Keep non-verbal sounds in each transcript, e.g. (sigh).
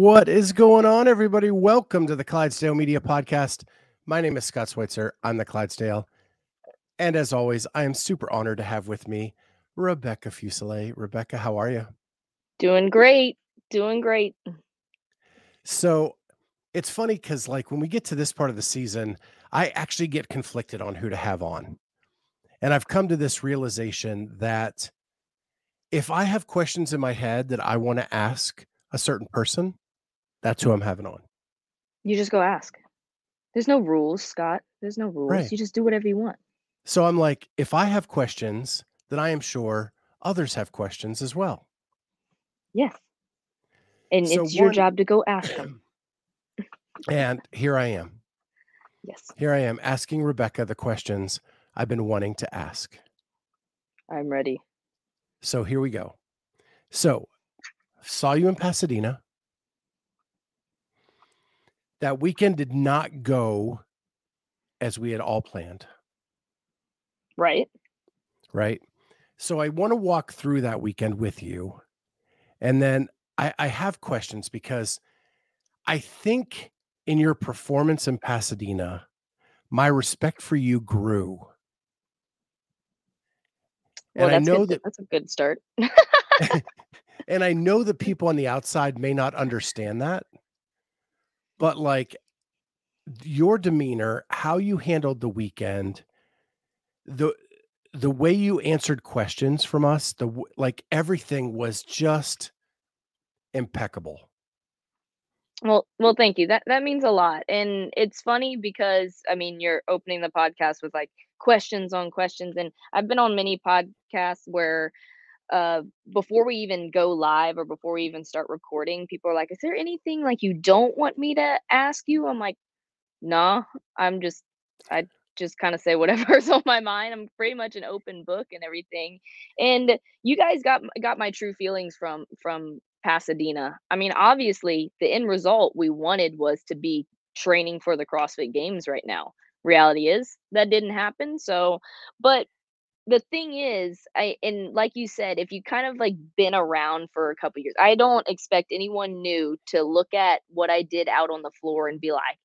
What is going on, everybody? Welcome to the Clydesdale Media Podcast. My name is Scott Schweitzer. I'm the Clydesdale. And as always, I am super honored to have with me Rebecca Fuselier. Rebecca, how are you? Doing great. Doing great. So it's funny because, like, when we get to this part of the season, I actually get conflicted on who to have on. And I've come to this realization that if I have questions in my head that I want to ask a certain person, that's who I'm having on. You just go ask. There's no rules, Scott. There's no rules. Right. You just do whatever you want. So I'm like, if I have questions, then I am sure others have questions as well. Yes. And So it's your one- job to go ask them. (clears throat) And here I am. Yes. Here I am asking Rebecca the questions I've been wanting to ask. I'm ready. So here we go. So saw you in Pasadena. That weekend did not go as we had all planned, Right? right? So I want to walk through that weekend with you. And then I, I have questions because I think in your performance in Pasadena, my respect for you grew. Well, And I know good. that That's a good start. (laughs) and I know that people on the outside may not understand that, but like your demeanor, how you handled the weekend, the the way you answered questions from us, the like everything was just impeccable. Well, well, thank you. That that means a lot. And it's funny because I mean, you're opening the podcast with like questions on questions and I've been on many podcasts where uh before we even go live or before we even start recording, people are like, "Is there anything like you don't want me to ask you?" I'm like, "Nah, I'm just I just kind of say whatever's (laughs) on my mind. I'm pretty much an open book and everything." And you guys got got my true feelings from from Pasadena. I mean, obviously, the end result we wanted was to be training for the CrossFit Games right now. Reality is that didn't happen. So, but the thing is, I and like you said, if you kind of like been around for a couple years, I don't expect anyone new to look at what I did out on the floor and be like,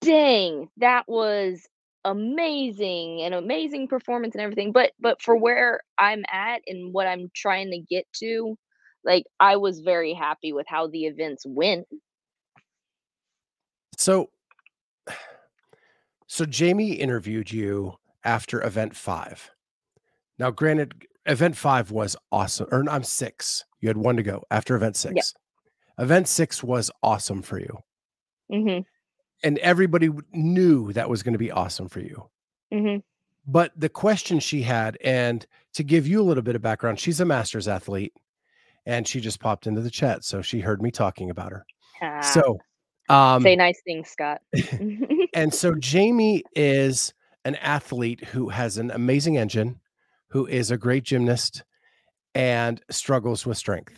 "Dang, that was amazing, an amazing performance and everything." But but for where I'm at and what I'm trying to get to, like I was very happy with how the events went. So (sighs) so Jamie interviewed you after event 5. Now granted event 5 was awesome or I'm 6. You had one to go after event 6. Event 6 was awesome for you. Mhm. and everybody knew that was going to be awesome for you. Mhm. But the question she had, and to give you a little bit of background, she's a master's athlete and she just popped into the chat. So she heard me talking about her. Ah, So, um, say nice things, Scott. (laughs) and so Jamie is an athlete who has an amazing engine, who is a great gymnast and struggles with strength.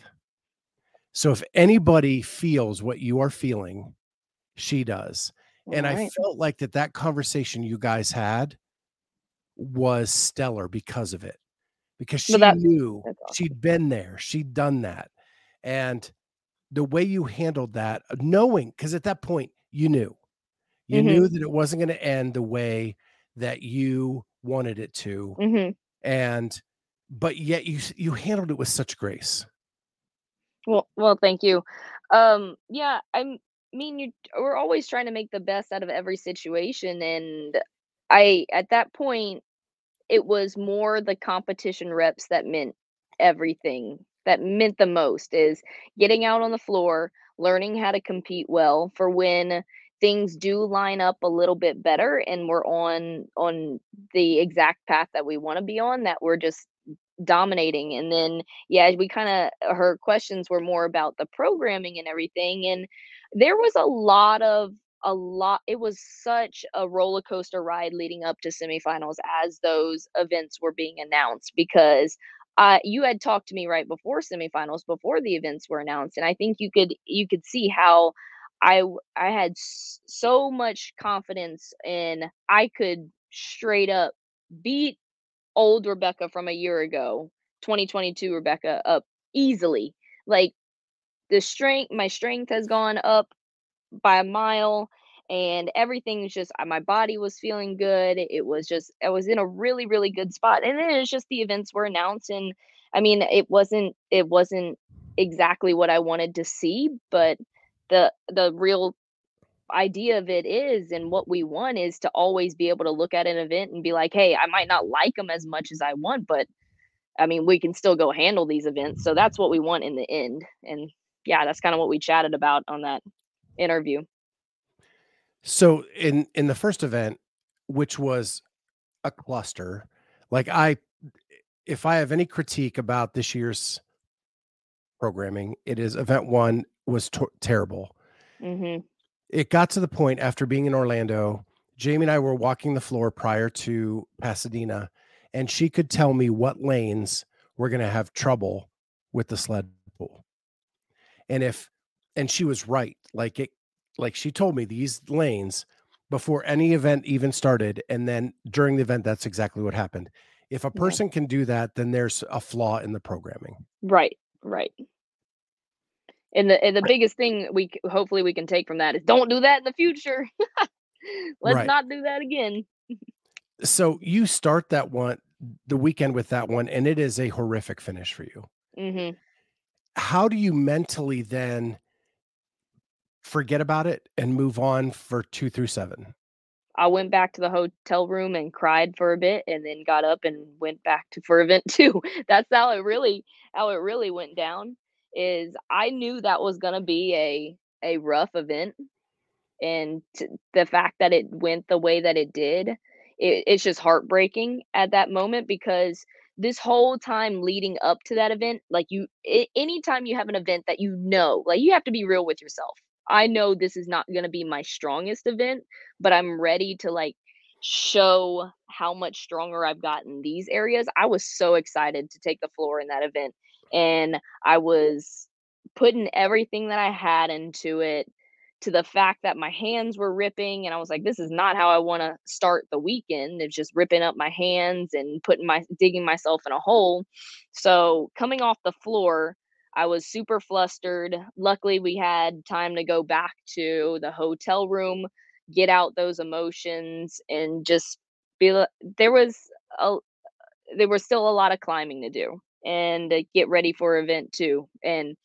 So if anybody feels what you are feeling, she does. and I felt like that that conversation you guys had was stellar because of it. Because she that- knew awesome. she'd been there, she'd done that. And the way you handled that, uh, knowing because at that point you knew. You Mhm. knew that it wasn't going to end the way that you wanted it to. Mhm. And but yet you you handled it with such grace. Well, well, thank you. Um, yeah, I'm mean you we're always trying to make the best out of every situation and I at that point it was more the competition reps that meant everything. That meant the most is getting out on the floor, learning how to compete well for when things do line up a little bit better and we're on on the exact path that we want to be on that we're just dominating and then yeah we kind of her questions were more about the programming and everything and there was a lot of a lot it was such a roller coaster ride leading up to semifinals as those events were being announced because uh, you had talked to me right before semifinals before the events were announced and i think you could you could see how i i had so much confidence in i could straight up beat old rebecca from a year ago 2022 rebecca up easily. Like the strength my strength has gone up by a mile and everything's just uh, my body was feeling good it was just i was in a really really good spot and then it's just the events were announced and i mean it wasn't it wasn't exactly what i wanted to see but the the real idea of it is and what we want is to always be able to look at an event and be like hey i might not like them as much as i want but i mean we can still go handle these events so that's what we want in the end and yeah that's kind of what we chatted about on that interview. So in in the first event, which was a cluster, like I if I have any critique about this year's programming, it is event 1 was t- terrible. Mm-hmm. It got to the point after being in Orlando, Jamie and I were walking the floor prior to Pasadena, and she could tell me what lanes were going to have trouble with the sled pool. And if and she was right. Like it, like she told me these lanes before any event even started, and then during the event, that's exactly what happened. If a person yeah. can do that, then there's a flaw in the programming. Right. Right. And the and the biggest thing we hopefully we can take from that is don't do that in the future. (laughs) Let's right. not do that again. so you start that one the weekend with that one, and it is a horrific finish for you. Mm-hmm. How do you mentally then forget about it and move on for two through seven? I went back to the hotel room and cried for a bit and then got up and went back to for event (laughs) two. That's how it really how it really went down is I knew that was going to be a a rough event and t- the fact that it went the way that it did it, it's just heartbreaking at that moment because this whole time leading up to that event like you anytime you have an event that you know like you have to be real with yourself I know this is not going to be my strongest event, but I'm ready to like show how much stronger I've gotten these areas. I was so excited to take the floor in that event and I was putting everything that I had into it to the fact that my hands were ripping and I was like this is not how I want to start the weekend. It's just ripping up my hands and putting my digging myself in a hole. So, coming off the floor, I was super flustered. Luckily, we had time to go back to the hotel room, get out those emotions, and just be. There was a, there was still a lot of climbing to do, and uh, get ready for event two. And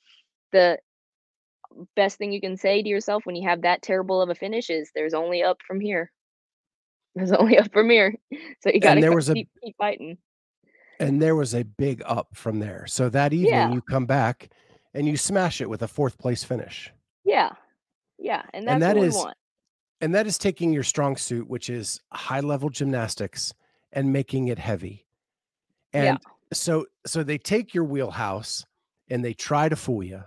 the best thing you can say to yourself when you have that terrible of a finish is, "There's only up from here." There's (laughs) only up from here, so you got to keep, keep fighting and there was a big up from there. So that evening yeah. you come back and you smash it with a fourth place finish. Yeah. Yeah. And that's and that what is, we want. And that is taking your strong suit, which is high level gymnastics, and making it heavy. And yeah. So so they take your wheelhouse and they try to fool you.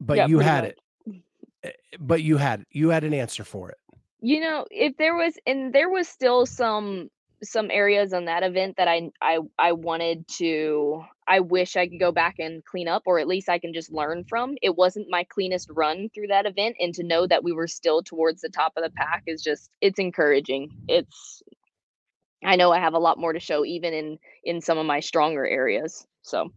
But yeah, you had much. it. Eh, but you had you had an answer for it. You know, if there was and there was still some some areas on that event that I I I wanted to I wish I could go back and clean up or at least I can just learn from. It wasn't my cleanest run through that event and to know that we were still towards the top of the pack is just it's encouraging. It's I know I have a lot more to show even in in some of my stronger areas. So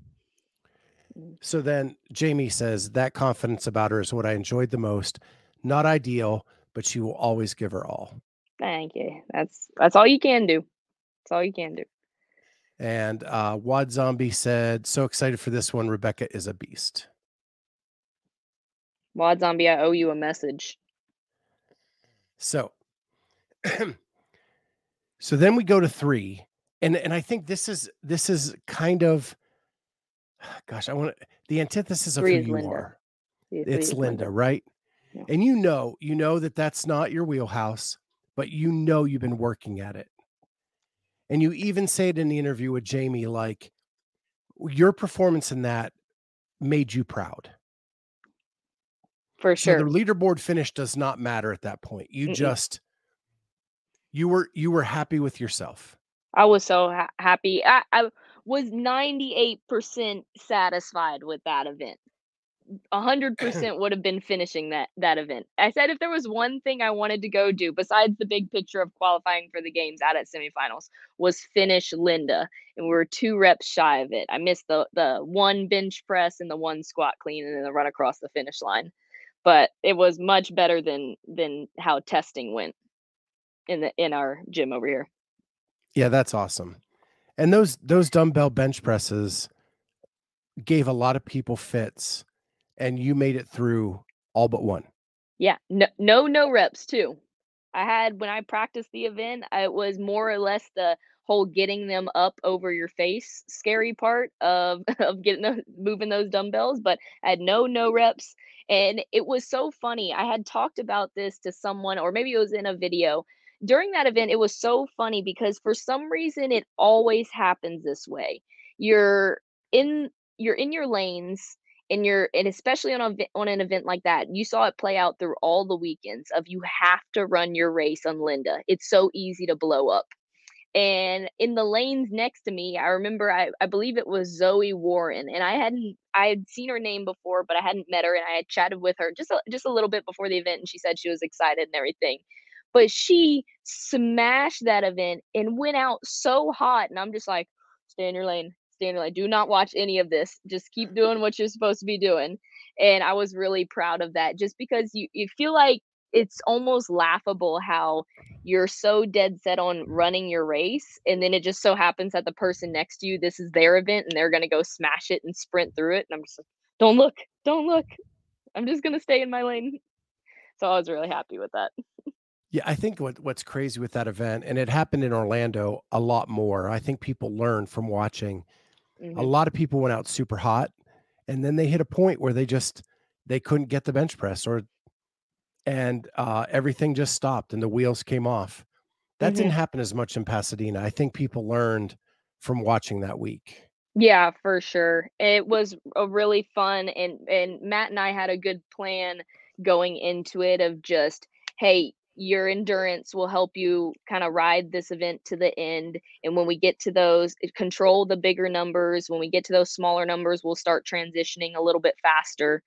mm. so then Jamie says that confidence about her is what I enjoyed the most. Not ideal, but she will always give her all. Thank you. That's that's all you can do. That's all you can do. And uh, Wad Zombie said, "So excited for this one. Rebecca is a beast." Wad Zombie, I owe you a message. So, (clears throat) so then we go to three, and and I think this is this is kind of, gosh, I want the antithesis of three who you Linda. are. it's Linda, Linda, right? Yeah. And you know, you know that that's not your wheelhouse, but you know you've been working at it And you even say it in the interview with Jamie, like your performance in that made you proud. For So sure. the leaderboard finish does not matter at that point. You Mm-mm. just you were you were happy with yourself. I was so ha- happy. I, I was 98% satisfied with that event. 100% (clears throat) would have been finishing that that event. I said if there was one thing I wanted to go do besides the big picture of qualifying for the games out at semifinals was finish Linda and we were two reps shy of it. I missed the the one bench press and the one squat clean and then the run across the finish line. But it was much better than than how testing went in the in our gym over here. Yeah, that's awesome. And those those dumbbell bench presses gave a lot of people fits and you made it through all but one. Yeah, no, no, no reps too. I had when I practiced the event, I- it was more or less the whole getting them up over your face scary part of (laughs) of getting those moving those dumbbells, but I had no no reps, and it was so funny. I had talked about this to someone, or maybe it was in a video. During that event, it was so funny because for some reason it always happens this way. You're in you're in your lanes and you're and especially on a on an event like that you saw it play out through all the weekends of you have to run your race on linda. It's so easy to blow up. And in the lanes next to me i remember i, I believe it was zoe warren and i hadn't i had seen her name before but i hadn't met her and i had chatted with her just a, just a little bit before the event and she said she was excited and everything but she smashed that event and went out so hot and i'm just like stay in your lane stay in your lane do not watch any of this just keep doing what you're supposed to be doing. And i was really proud of that just because you, you feel like it's almost laughable how you're so dead set on running your race and then it just so happens that the person next to you this is their event and they're going to go smash it and sprint through it and i'm just like don't look don't look. I'm just going to stay in my lane. So i was really happy with that Yeah, I think what what's crazy with that event, and it happened in Orlando a lot more. I think people learn from watching. A Mhm. lot of people went out super hot, and then they hit a point where they just they couldn't get the bench press, or and uh, everything just stopped and the wheels came off. That didn't Mhm. happen as much in Pasadena. I think people learned from watching that week. Yeah, for sure. It was a really fun and and Matt and I had a good plan going into it of just, hey, your endurance will help you kind of ride this event to the end. And when we get to those, control the bigger numbers. When we get to those smaller numbers, we'll start transitioning a little bit faster.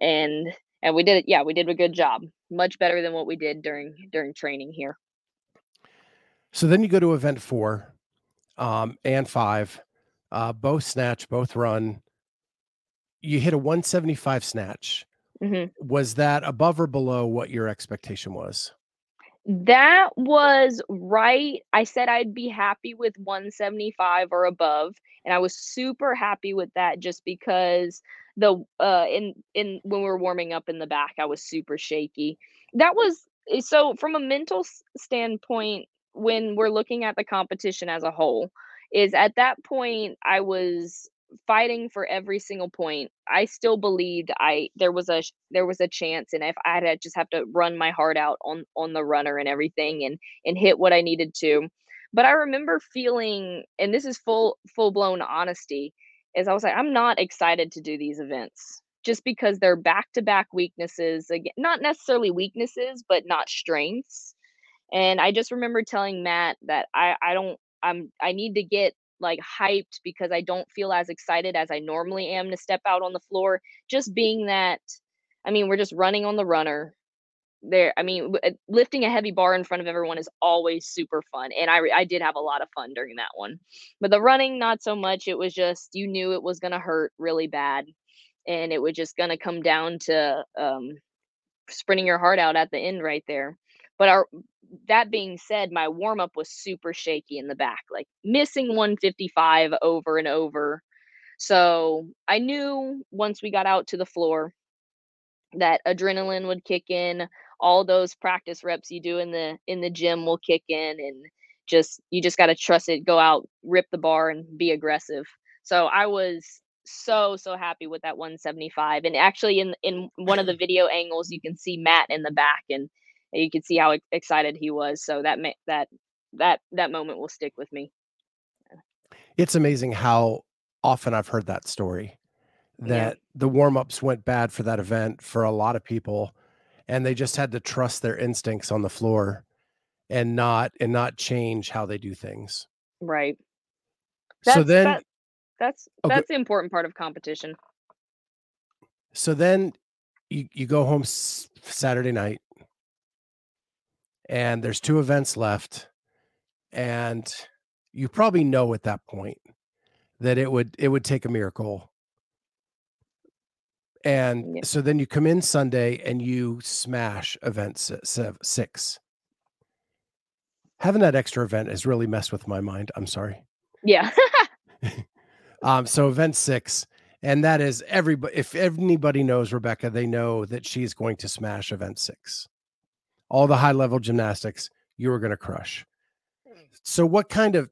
And and we did it. Yeah, we did a good job. Much better than what we did during during training here. So then you go to event four um, and five, uh, both snatch, both run. You hit a 175 snatch. Hmm Was that above or below what your expectation was? That was right. I said I'd be happy with 175 or above, and I was super happy with that just because the uh in in when we were warming up in the back, I was super shaky. That was eh, so from a mental standpoint when we're looking at the competition as a whole, is at that point I was fighting for every single point. I still believed I there was a there was a chance, and if I had just have to run my heart out on on the runner and everything, and and hit what I needed to. But I remember feeling, and this is full full blown honesty, is I was like, I'm not excited to do these events just because they're back to back weaknesses. Again, not necessarily weaknesses, but not strengths. And I just remember telling Matt that I I don't I'm I need to get like hyped because I don't feel as excited as I normally am to step out on the floor. Just being that I mean, we're just running on the runner. There I mean, lifting a heavy bar in front of everyone is always super fun and I I did have a lot of fun during that one. But the running not so much. It was just you knew it was to hurt really bad and it was just to come down to um sprinting your heart out at the end right there. But our that being said, my warm up was super shaky in the back, like missing 155 over and over. So I knew once we got out to the floor that adrenaline would kick in, all those practice reps you do in the in the gym will kick in and just you just got to trust it, go out, rip the bar and be aggressive. So I was so so happy with that 175 and actually in in one of the (laughs) video angles you can see Matt in the back and you can see how excited he was so that that that that moment will stick with me. It's amazing how often I've heard that story Yeah. that the warm-ups went bad for that event for a lot of people and they just had to trust their instincts on the floor and not and not change how they do things. Right. So That's then that that's oh, okay, that's the important part of competition. so then you you go home s- Saturday night and there's two events left and you probably know at that point that it would it would take a miracle and Yeah. so then you come in sunday and you smash event six having that extra event has really messed with my mind i'm sorry Yeah. (laughs) um so event six and that is everybody if anybody knows rebecca they know that she's going to smash event six all the high level gymnastics you were going to crush so what kind of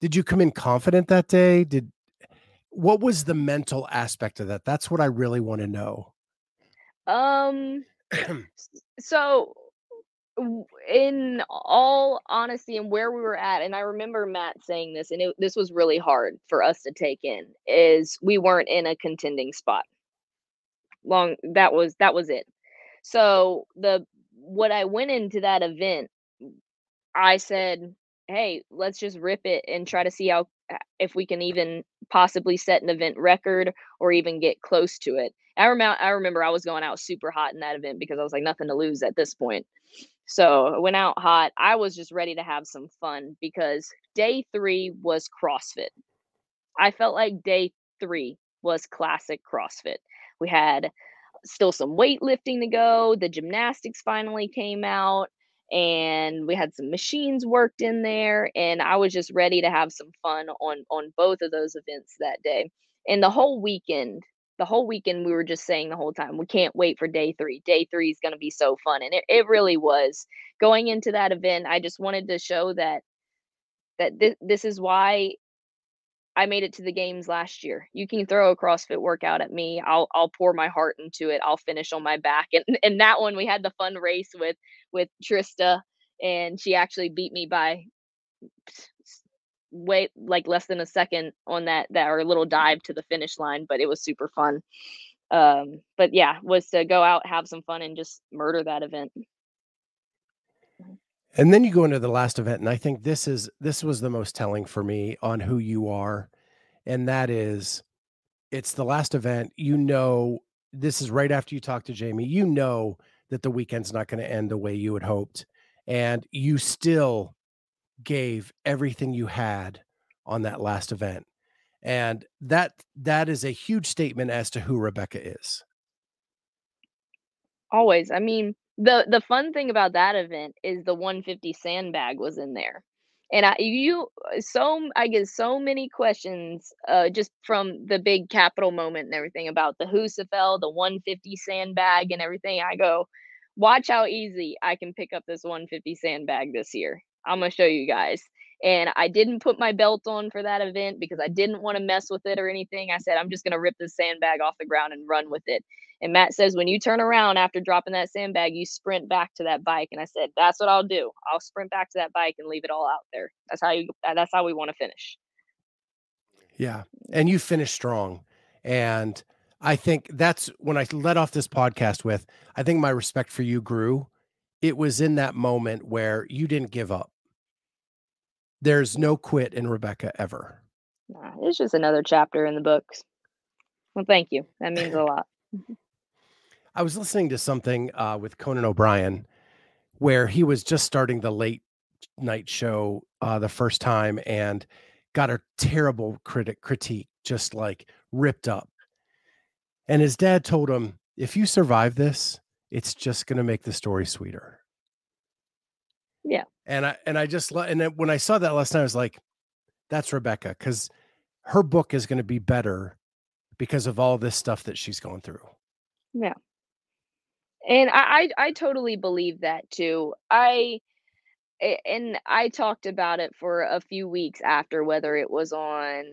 did you come in confident that day? Did what was the mental aspect of that? That's what i really want to know. Um (clears throat) so in all honesty and where we were at and i remember matt saying this and it, this was really hard for us to take in is we weren't in a contending spot. Long that was that was it. So the what i went into that event i said hey let's just rip it and try to see how if we can even possibly set an event record or even get close to it. I remember i remember i was going out super hot in that event because i was like nothing to lose at this point. So I went out hot. I was just ready to have some fun because day three was crossfit. I felt like day three was classic CrossFit. We had still some weightlifting to go. The gymnastics finally came out, and we had some machines worked in there. And I was just ready to have some fun on on both of those events that day. And the whole weekend, the whole weekend, we were just saying the whole time, we can't wait for day three. Day three is going to be so fun, and it, it really was. Going into that event, I just wanted to show that that this, this is why I made it to the games last year. You can throw a CrossFit workout at me. I'll I'll pour my heart into it. I'll finish on my back. And (laughs) and that one we had the fun race with with Trista and she actually beat me by way like less than a second on that that our little dive to the finish line, but it was super fun. Um but yeah, was to go out, have some fun and just murder that event. And then you go into the last event and i think this is this was the most telling for me on who you are and that is it's the last event. You know this is right after you talk to jamie. You know that the weekend's not going to end the way you had hoped and you still gave everything you had on that last event. And that that is a huge statement as to who rebecca is. Always. I mean, the the fun thing about that event is the 150 sandbag was in there. And I you uh, so i get so many questions uh just from the big capital moment and everything about the Husafell, the 150 sandbag and everything. I go, watch how easy I can pick up this 150 sandbag this year. I'm gonna show you guys. And I didn't put my belt on for that event because I didn't want to mess with it or anything. I said, I'm just gonna rip this sandbag off the ground and run with it and Matt says, when you turn around after dropping that sandbag, you sprint back to that bike. And I said, that's what I'll do. I'll sprint back to that bike and leave it all out there. That's how you. Uh, that's how we want to finish. Yeah. And you finish strong. And I think that's when I let off this podcast with, I think my respect for you grew. It was in that moment where you didn't give up. There's no quit in Rebecca ever. Nah, it's just another chapter in the books. Well, thank you. That means a lot. (laughs) I was listening to something uh, with Conan O'Brien where he was just starting the late night show uh, the first time and got a terrible critic critique, just like ripped up. And his dad told him, if you survive this, it's just going to make the story sweeter. Yeah. And I and I just and then when I saw that last night, I was like, that's Rebecca because her book is going to be better because of all this stuff that she's going through. Yeah. And I, I I totally believe that too. I and I talked about it for a few weeks after whether it was on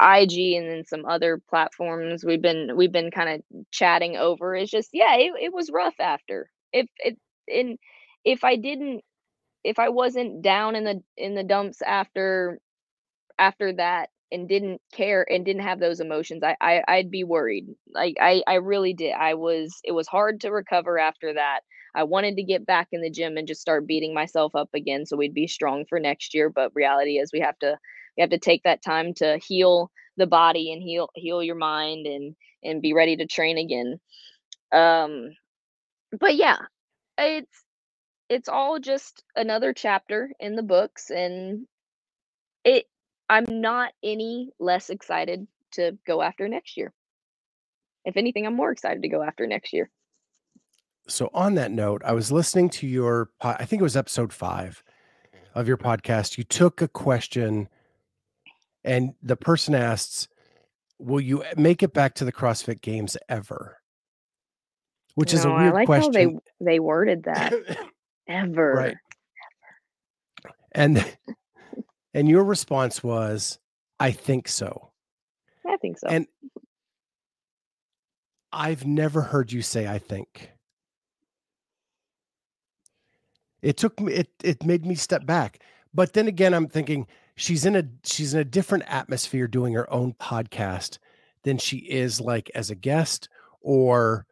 IG and then some other platforms we've been we've been kind of chatting over. It's just yeah, it, it was rough after. If it and if I didn't if I wasn't down in the in the dumps after after that and didn't care and didn't have those emotions, I, I I'd be worried. Like I I really did. I was it was hard to recover after that. I wanted to get back in the gym and just start beating myself up again so we'd be strong for next year, but reality is we have to we have to take that time to heal the body and heal heal your mind and and be ready to train again. Um but yeah, it's it's all just another chapter in the books and it I'm not any less excited to go after next year. If anything, I'm more excited to go after next year. So on that note, I was listening to your I think it was episode 5 of your podcast. You took a question and the person asks, "Will you make it back to the CrossFit Games ever?" Which is a No, I weird like how they question. they worded that. (laughs) Ever. Right. And (laughs) and your response was, "I think so." I think so. And I've never heard you say, "I think." It took me it it made me step back. But then again, I'm thinking she's in a she's in a different atmosphere doing her own podcast than she is like as a guest or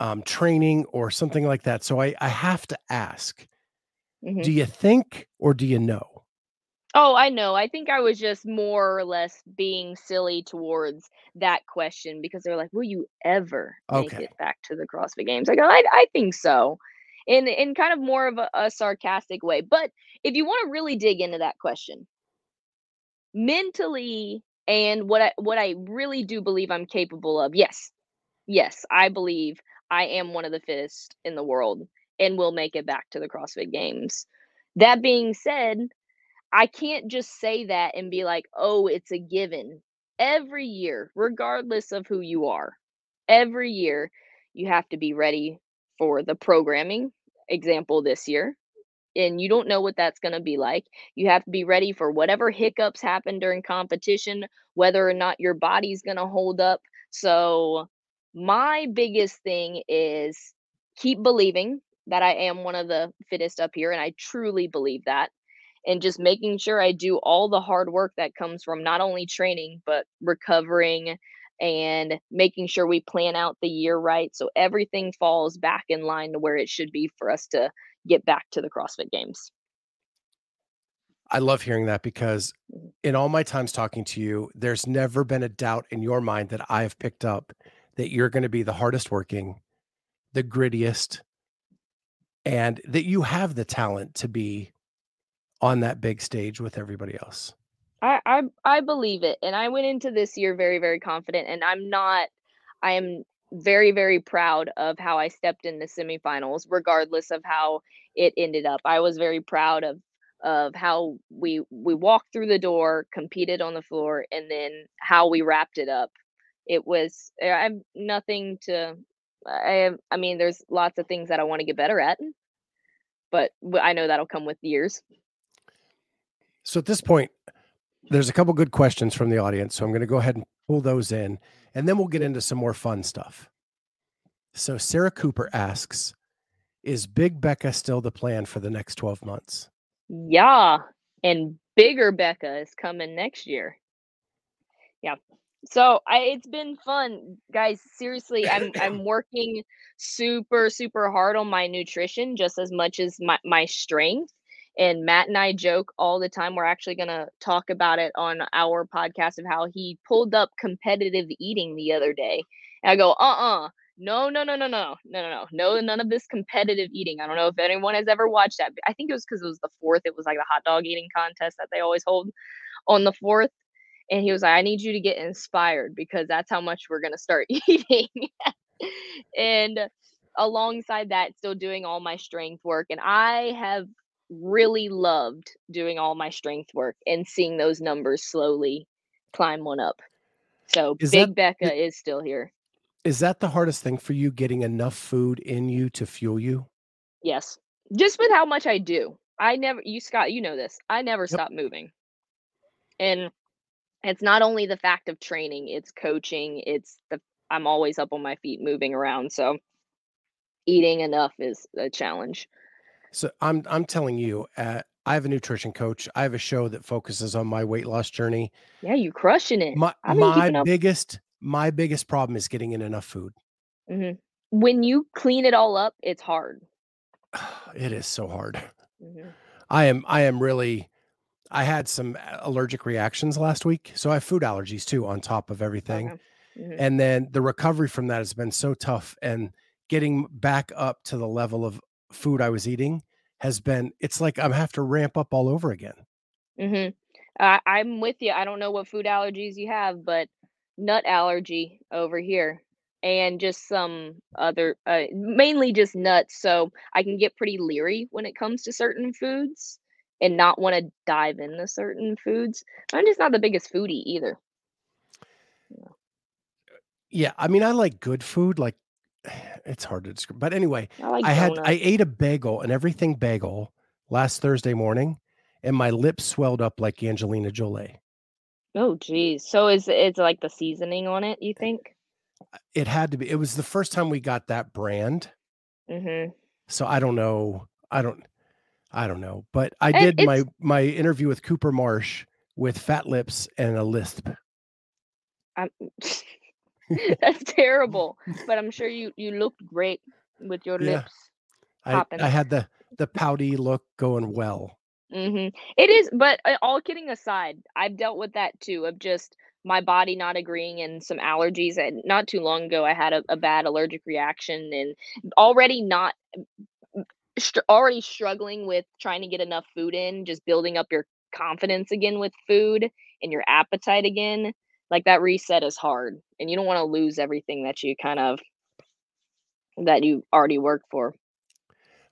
um, training or something like that. So I I have to ask, Mhm. do you think or do you know? Oh, I know. I think I was just more or less being silly towards that question because they're like, "Will you ever make Okay. it back to the CrossFit Games?" I go, "I I think so." In in kind of more of a, a sarcastic way. But if you want to really dig into that question, mentally and what I what I really do believe I'm capable of, yes. Yes, I believe I am one of the fittest in the world and will make it back to the CrossFit Games. That being said, I can't just say that and be like, "Oh, it's a given." Every year, regardless of who you are, every year you have to be ready for the programming. Example this year, and you don't know what that's going to be like. You have to be ready for whatever hiccups happen during competition, whether or not your body's going to hold up. So, my biggest thing is keep believing that I am one of the fittest up here, and I truly believe that. And just making sure I do all the hard work that comes from not only training, but recovering and making sure we plan out the year right. So everything falls back in line to where it should be for us to get back to the CrossFit Games. I love hearing that because Mhm. in all my times talking to you, there's never been a doubt in your mind that I have picked up that you're going to be the hardest working, the grittiest, and that you have the talent to be on that big stage with everybody else. I I I believe it, and I went into this year very, very confident, and I'm not I am very, very proud of how I stepped in the semifinals, regardless of how it ended up. I was very proud of of how we we walked through the door, competed on the floor, and then how we wrapped it up. It was eh, I have nothing to I I mean, there's lots of things that I want to get better at, but i know that'll come with years. So at this point, there's a couple good questions from the audience. So I'm going to go ahead and pull those in, and then we'll get into some more fun stuff. So Sarah Cooper asks, is Big Becca still the plan for the next 12 months? Yeah, and bigger Becca is coming next year. Yeah. So I it's been fun, guys. Seriously, I'm (laughs) I'm working super super hard on my nutrition just as much as my my strength. And Matt and I joke all the time. We're actually gonna talk about it on our podcast of how he pulled up competitive eating the other day. And I go, uh-uh. No, no, no, no, no, no, no, no, no, none of this competitive eating. I don't know if anyone has ever watched that. I think it was because it was the fourth. It was like the hot dog eating contest that they always hold on the fourth. And he was like, I need you to get inspired because that's how much we're gonna start (laughs) eating. and alongside that, still doing all my strength work. And I have really loved doing all my strength work and seeing those numbers slowly climb one up. So Is Big that- Becca is still here. Is that the hardest thing for you getting enough food in you to fuel you? Yes. Just with how much I do. I never you Scott, you know this. I never stop moving. And it's not only the fact of training, it's coaching, it's the I'm always up on my feet moving around. So eating enough is a challenge. So I'm I'm telling you, uh, I have a nutrition coach. I have a show that focuses on my weight loss journey. Yeah, you're crushing it. My my biggest my biggest problem is getting in enough food. hmm When you clean it all up, it's hard. (sighs) It is so hard. hmm I am I am really I had some allergic reactions last week. So I have food allergies too on top of everything. Okay. hmm And then the recovery from that has been so tough and getting back up to the level of food I was eating has been it's like I'm have to ramp up all over again. hmm I, I'm with you. I don't know what food allergies you have, but nut allergy over here, and just some other, uh, mainly just nuts. So I can get pretty leery when it comes to certain foods, and not want to dive into certain foods. I'm just not the biggest foodie either. Yeah, I mean I like good food like (sighs) it's hard to describe. But anyway, I like I had I ate a bagel, an everything bagel last Thursday morning and my lips swelled up like Angelina Jolie. Oh, geez. So is it's like the seasoning on it, you think? It had to be. It was the first time we got that brand. hmm So I don't know. I don't I don't know. But I And did my my interview with Cooper Marsh with fat lips and a lisp. I'm (laughs) (laughs) that's terrible, but I'm sure you you looked great with your Yeah. lips I. I had the the pouty look going well. Mhm. It is, but uh, all kidding aside, I've dealt with that too, of just my body not agreeing and some allergies. And not too long ago, I had a, a bad allergic reaction and already not str- already struggling with trying to get enough food in, just building up your confidence again with food and your appetite again. Like that reset is hard, and you don't want to lose everything that you kind of that you already work for.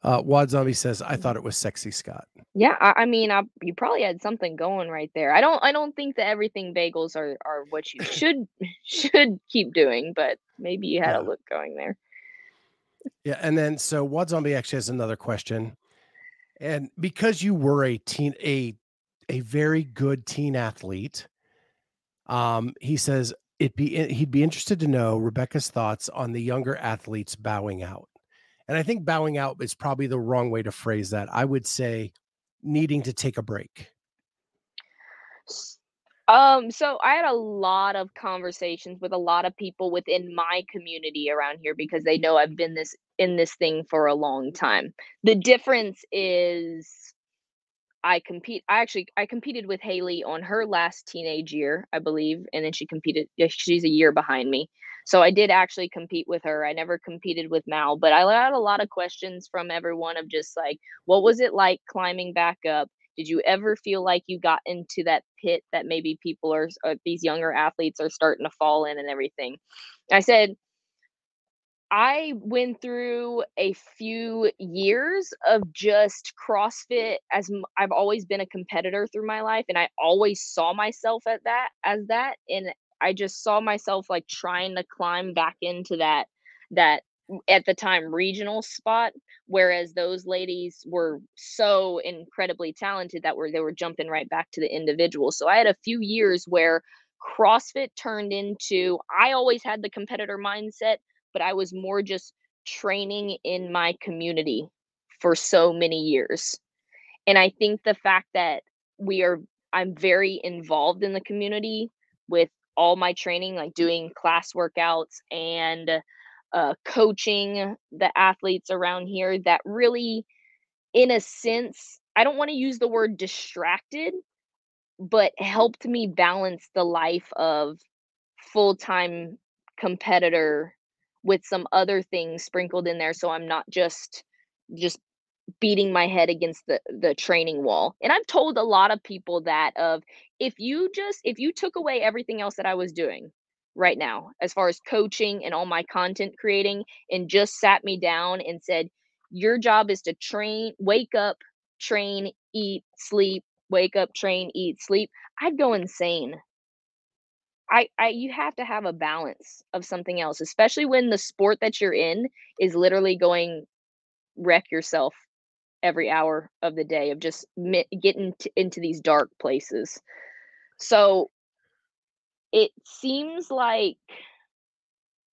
Uh Wad Zombie says, I thought it was sexy Scott. Yeah, I, I mean, I, you probably had something going right there. I don't, I don't think that everything bagels are are what you should (laughs) should keep doing, but maybe you had a look going there. Yeah. And then so Wad Zombie actually has another question. And because you were a teen a a very good teen athlete, um, he says it be eh, he'd be interested to know Rebecca's thoughts on the younger athletes bowing out. And I think bowing out is probably the wrong way to phrase that. I would say needing to take a break. Um, so I had a lot of conversations with a lot of people within my community around here because they know I've been this in this thing for a long time. The difference is I compete I actually I competed with Haley on her last teenage year, I believe, and then she competed she's a year behind me. So I did actually compete with her. I never competed with Mal, but I had a lot of questions from everyone of just like, what was it like climbing back up? Did you ever feel like you got into that pit that maybe people are uh, these younger athletes are starting to fall in and everything? I said, I went through a few years of just CrossFit as I've always been a competitor through my life and I always saw myself at that as that and I just saw myself like trying to climb back into that that at the time regional spot whereas those ladies were so incredibly talented that were they were jumping right back to the individual. So I had a few years where CrossFit turned into I always had the competitor mindset but I was more just training in my community for so many years. And I think the fact that we are I'm very involved in the community with all my training, like doing class workouts and uh, coaching the athletes around here that really, in a sense, I don't want to use the word distracted, but helped me balance the life of full-time competitor with some other things sprinkled in there so I'm not just just beating my head against the the training wall. And I've told a lot of people that of if you just if you took away everything else that I was doing right now as far as coaching and all my content creating and just sat me down and said your job is to train, wake up, train, eat, sleep, wake up, train, eat, sleep, I'd go insane. I I you have to have a balance of something else, especially when the sport that you're in is literally going wreck yourself every hour of the day of just mi- getting t- into these dark places. So it seems like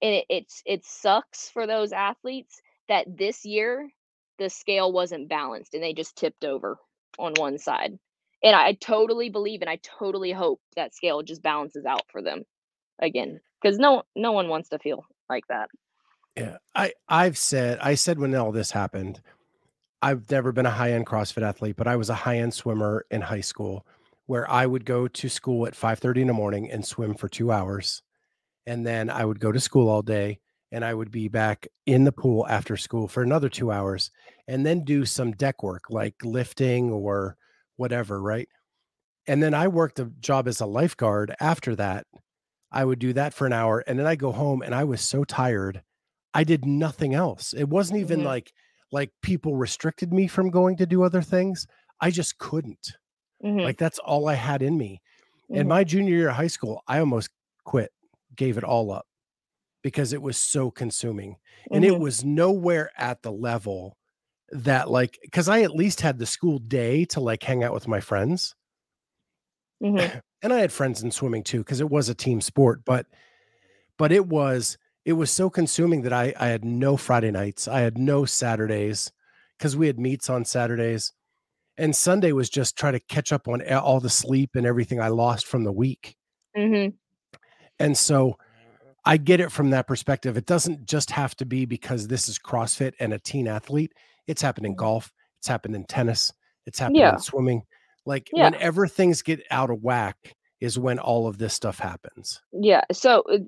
and it, it's it sucks for those athletes that this year the scale wasn't balanced and they just tipped over on one side. And I totally believe and I totally hope that scale just balances out for them again because no no one wants to feel like that. Yeah, I I've said I said when all this happened, I've never been a high end CrossFit athlete, but I was a high end swimmer in high school, where I would go to school at five thirty in the morning and swim for two hours, and then I would go to school all day, and I would be back in the pool after school for another two hours, and then do some deck work like lifting or whatever, right? And then I worked a job as a lifeguard after that. I would do that for an hour, and then I go home, and I was so tired I did nothing else. It wasn't even Mhm. like like people restricted me from going to do other things. I just couldn't. Mhm, Like that's all I had in me. In mhm, my junior year of high school, I almost quit, gave it all up because it was so consuming. And it mhm, was nowhere at the level that like cuz I at least had the school day to like hang out with my friends. mhm, (laughs) And I had friends in swimming too cuz it was a team sport, but but it was it was so consuming that I I had no Friday nights. I had no Saturdays because we had meets on Saturdays. And Sunday was just try to catch up on all the sleep and everything I lost from the week. mhm, And so I get it from that perspective. It doesn't just have to be because this is CrossFit and a teen athlete. It's happened in mhm. golf, it's happened in tennis, it's happened Yeah, in swimming. Like yeah. whenever things get out of whack is when all of this stuff happens. Yeah, so, uh,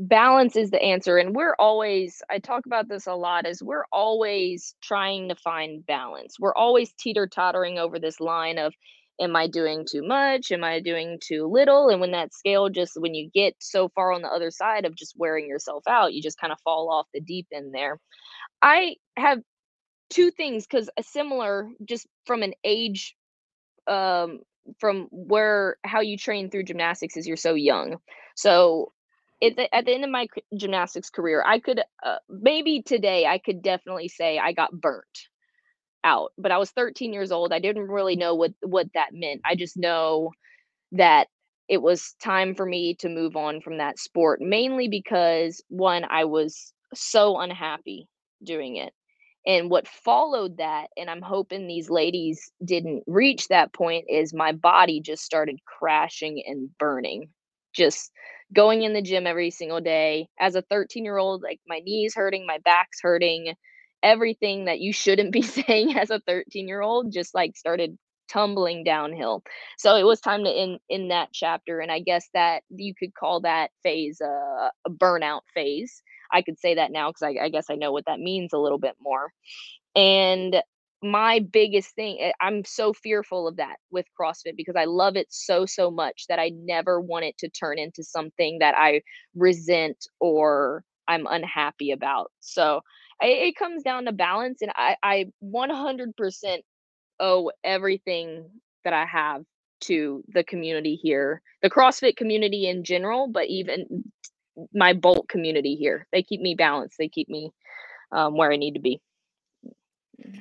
balance is the answer, and we're always I talk about this a lot, is we're always trying to find balance. We're always teeter-tottering over this line of, "Am I doing too much? Am I doing too little?" And when that scale just when you get so far on the other side of just wearing yourself out, you just kinda fall off the deep end there. I have 2 things because a similar just from an age um, from where how you train through gymnastics is you're so young. So at the, at the end of my gymnastics career, I could uh, maybe today I could definitely say I got burnt out. But I was 13 years old. I didn't really know what what that meant. I just know that it was time for me to move on from that sport, mainly because one, I was so unhappy doing it. And what followed that, and I'm hoping these ladies didn't reach that point, is my body just started crashing and burning. Just going in the gym every single day. As a 13 year old, like my knees hurting, my back's hurting, everything that you shouldn't be (laughs) saying as a 13 year old just like started tumbling downhill. So it was time to end in that chapter, and I guess that you could call that phase uh, a burnout phase. I could say that now because I, I guess I know what that means a little bit more. And my biggest thing, eh, I'm so fearful of that with CrossFit because I love it so, so much that I never want it to turn into something that I resent or I'm unhappy about. So it comes down to balance, and I, I 100% owe everything that I have to the community here, the CrossFit community in general, but even my Bolt community here. They keep me balanced. They keep me um, where I need to be.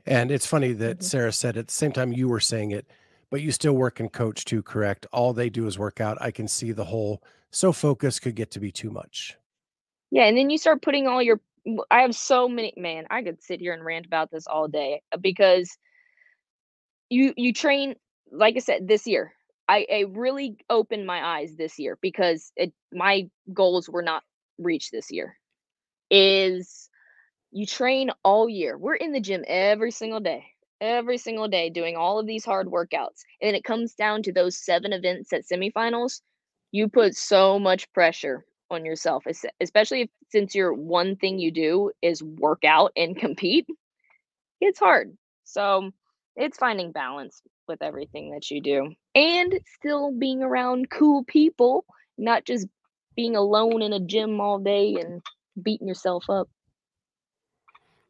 And it's funny that Mhm. Sarah said at the same time you were saying it, but you still work and coach too, correct? All they do is work out. I can see the whole so focus could get to be too much. Yeah, and then you start putting all your. I have so many. Man, I could sit here and rant about this all day uh, because you you train. Like I said, this year, I, really opened my eyes this year because it my goals were not reached this year. Is You train all year. We're in the gym every single day, every single day doing all of these hard workouts. And it comes down to those 7 events at semifinals. You put so much pressure on yourself, especially if, since your one thing you do is work out and compete. It's hard. So it's finding balance with everything that you do and still being around cool people, not just being alone in a gym all day and beating yourself up.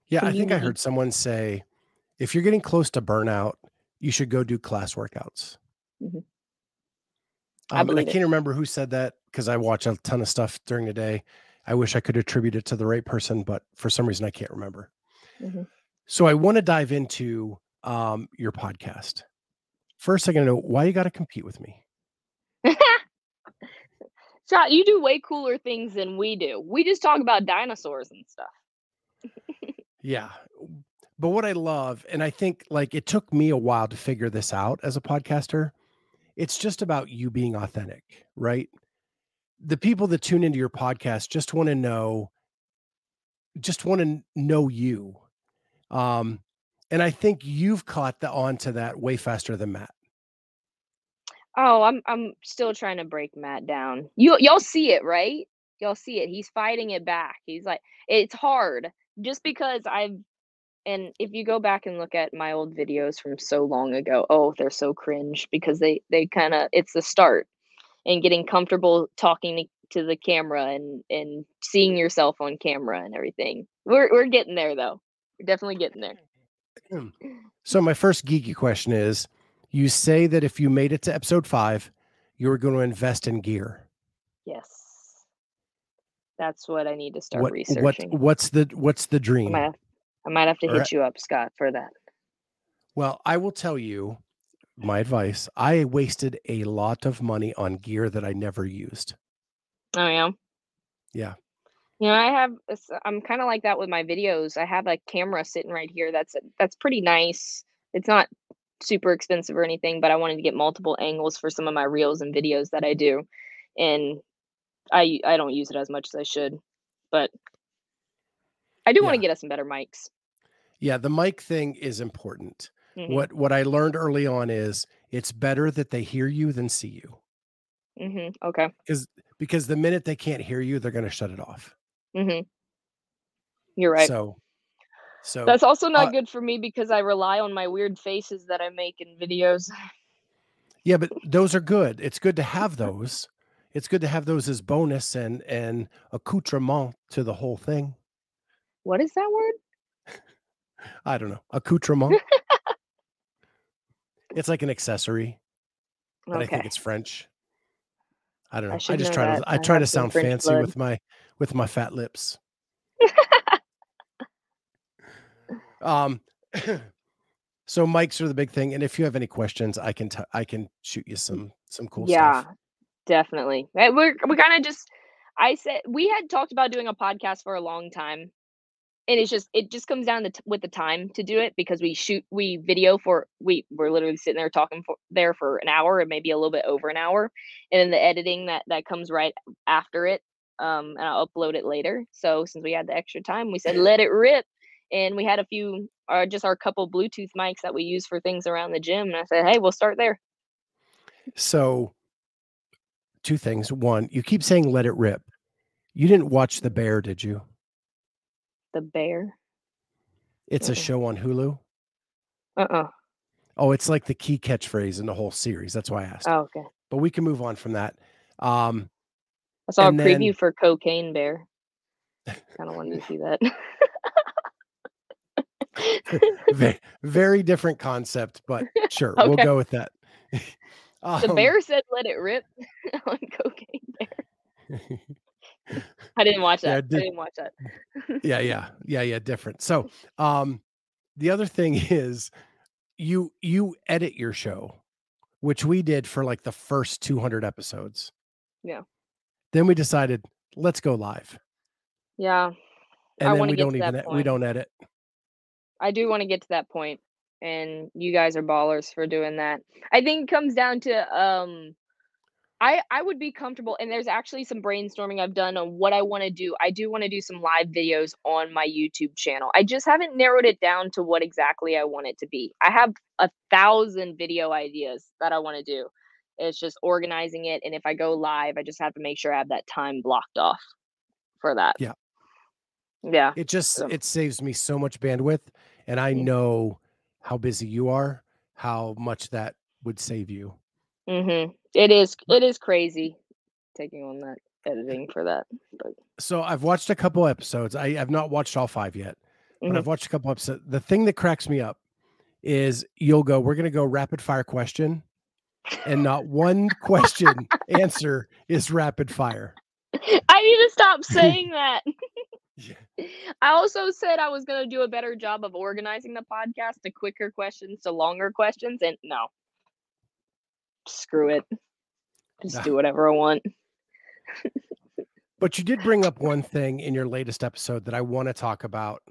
Yeah, I think I heard someone say if you're getting close to burnout, you should go do class workouts. Mhm. Um, I I can't remember who said that because I watch a ton of stuff during the day. I wish I could attribute it to the right person, but for some reason I can't remember. Mhm. So I want to dive into um, your podcast. First, I got to know why you got to compete with me. (laughs) Scott, you do way cooler things than we do. We just talk about dinosaurs and stuff. (laughs) Yeah, but what I love, and I think like it took me a while to figure this out as a podcaster, it's just about you being authentic, right? The people that tune into your podcast just want to know, just want to know you. Um, and I think you've caught the on to that way faster than Matt. Oh, I'm I'm still trying to break Matt down. You y'all see it, right? Y'all see it. He's fighting it back. He's like it's hard just because I've and if you go back and look at my old videos from so long ago, oh, they're so cringe because they they kind of it's the start and getting comfortable talking to, to the camera and and seeing yourself on camera and everything. We're we're getting there though. We're definitely getting there. So my first geeky question is you say that if you made it to episode five, you were going to invest in gear. Yes. That's what I need to start What researching. what what's the what's the I dream? might have, I might have to All hit right. you up, Scott, for that. Well, I will tell you my advice. I wasted a lot of money on gear that I never used. Oh yeah. Yeah. You know, I have. I'm kind of like that with my videos. I have a camera sitting right here. That's that's pretty nice. It's not super expensive or anything, but I wanted to get multiple angles for some of my reels and videos that I do, and I I don't use it as much as I should, but I do want to get us some better mics. Yeah, the mic thing is important. Mhm, What what I learned early on is it's better that they hear you than see you. Mm-hmm. Okay. Because the minute they can't hear you, they're going to shut it off. Mhm. You're right. So so That's also not uh, good for me because I rely on my weird faces that I make in videos. Yeah, but those are good. It's good to have (laughs) those. It's good to have those as bonus and and accoutrement to the whole thing. What is that word? I don't know. Accoutrement. it's like an accessory, but I think it's French. I don't know. I I, just try that. to I I try to sound fancy blood. with my with my fat lips. um (clears throat) so mics are the big thing and if you have any questions I can t- I can shoot you some some cool yeah, stuff. Yeah, definitely. Eh, We're we kind of just. I said we had talked about doing a podcast for a long time, and it's just it just comes down to t- with the time to do it because we shoot we video for we we're literally sitting there talking for there for an hour and maybe a little bit over an hour, and then the editing that that comes right after it. Um, and I'll upload it later. So since we had the extra time, we said (laughs) let it rip, and we had a few, uh, just our couple Bluetooth mics that we use for things around the gym. And I said, hey, we'll start there. So two things. One, you keep saying let it rip. You didn't watch The Bear, did you? The bear. It's a show on Hulu. Uh uh Oh, it's like the key catchphrase in the whole series. That's why I asked. Oh, okay. But we can move on from that. Um I saw And a preview then- for Cocaine Bear. Kind of wanted to (laughs) see that. (laughs) ve- very different concept, but (laughs) sure, we'll go with that. the Um, bear said, "Let it rip" on Cocaine Bear. I didn't watch that. it did- I didn't watch that. yeah, yeah, yeah, yeah, different. So, um, the other thing is, you you edit your show, which we did for like the first 200 episodes. Yeah. Then we decided let's go live, Yeah, and I then we get don't even e- we don't edit. I do want to get to that point, and you guys are ballers for doing that. I think it comes down to um, I I would be comfortable, and there's actually some brainstorming I've done on what I want to do. I do want to do some live videos on my YouTube channel. I just haven't narrowed it down to what exactly I want it to be. I have a thousand video ideas that I want to do. It's just organizing it, and if I go live, I just have to make sure I have that time blocked off for that. Yeah. Yeah. It just So- it saves me so much bandwidth, and I Mm. know how busy you are, how much that would save you. Mhm. It is it is crazy taking on that editing for that. But So I've watched a couple episodes. I have not watched all five yet, but Mhm. I've watched a couple episodes. The thing that cracks me up is you'll go, we're gonna go rapid fire question, and not one question answer is rapid fire. I need to stop (laughs) saying that. Yeah. (laughs) I also said I was going to do a better job of organizing the podcast to quicker questions to longer questions and no. Screw it. Just Nah. do whatever I want. But you did bring up one thing in your latest episode that I want to talk about,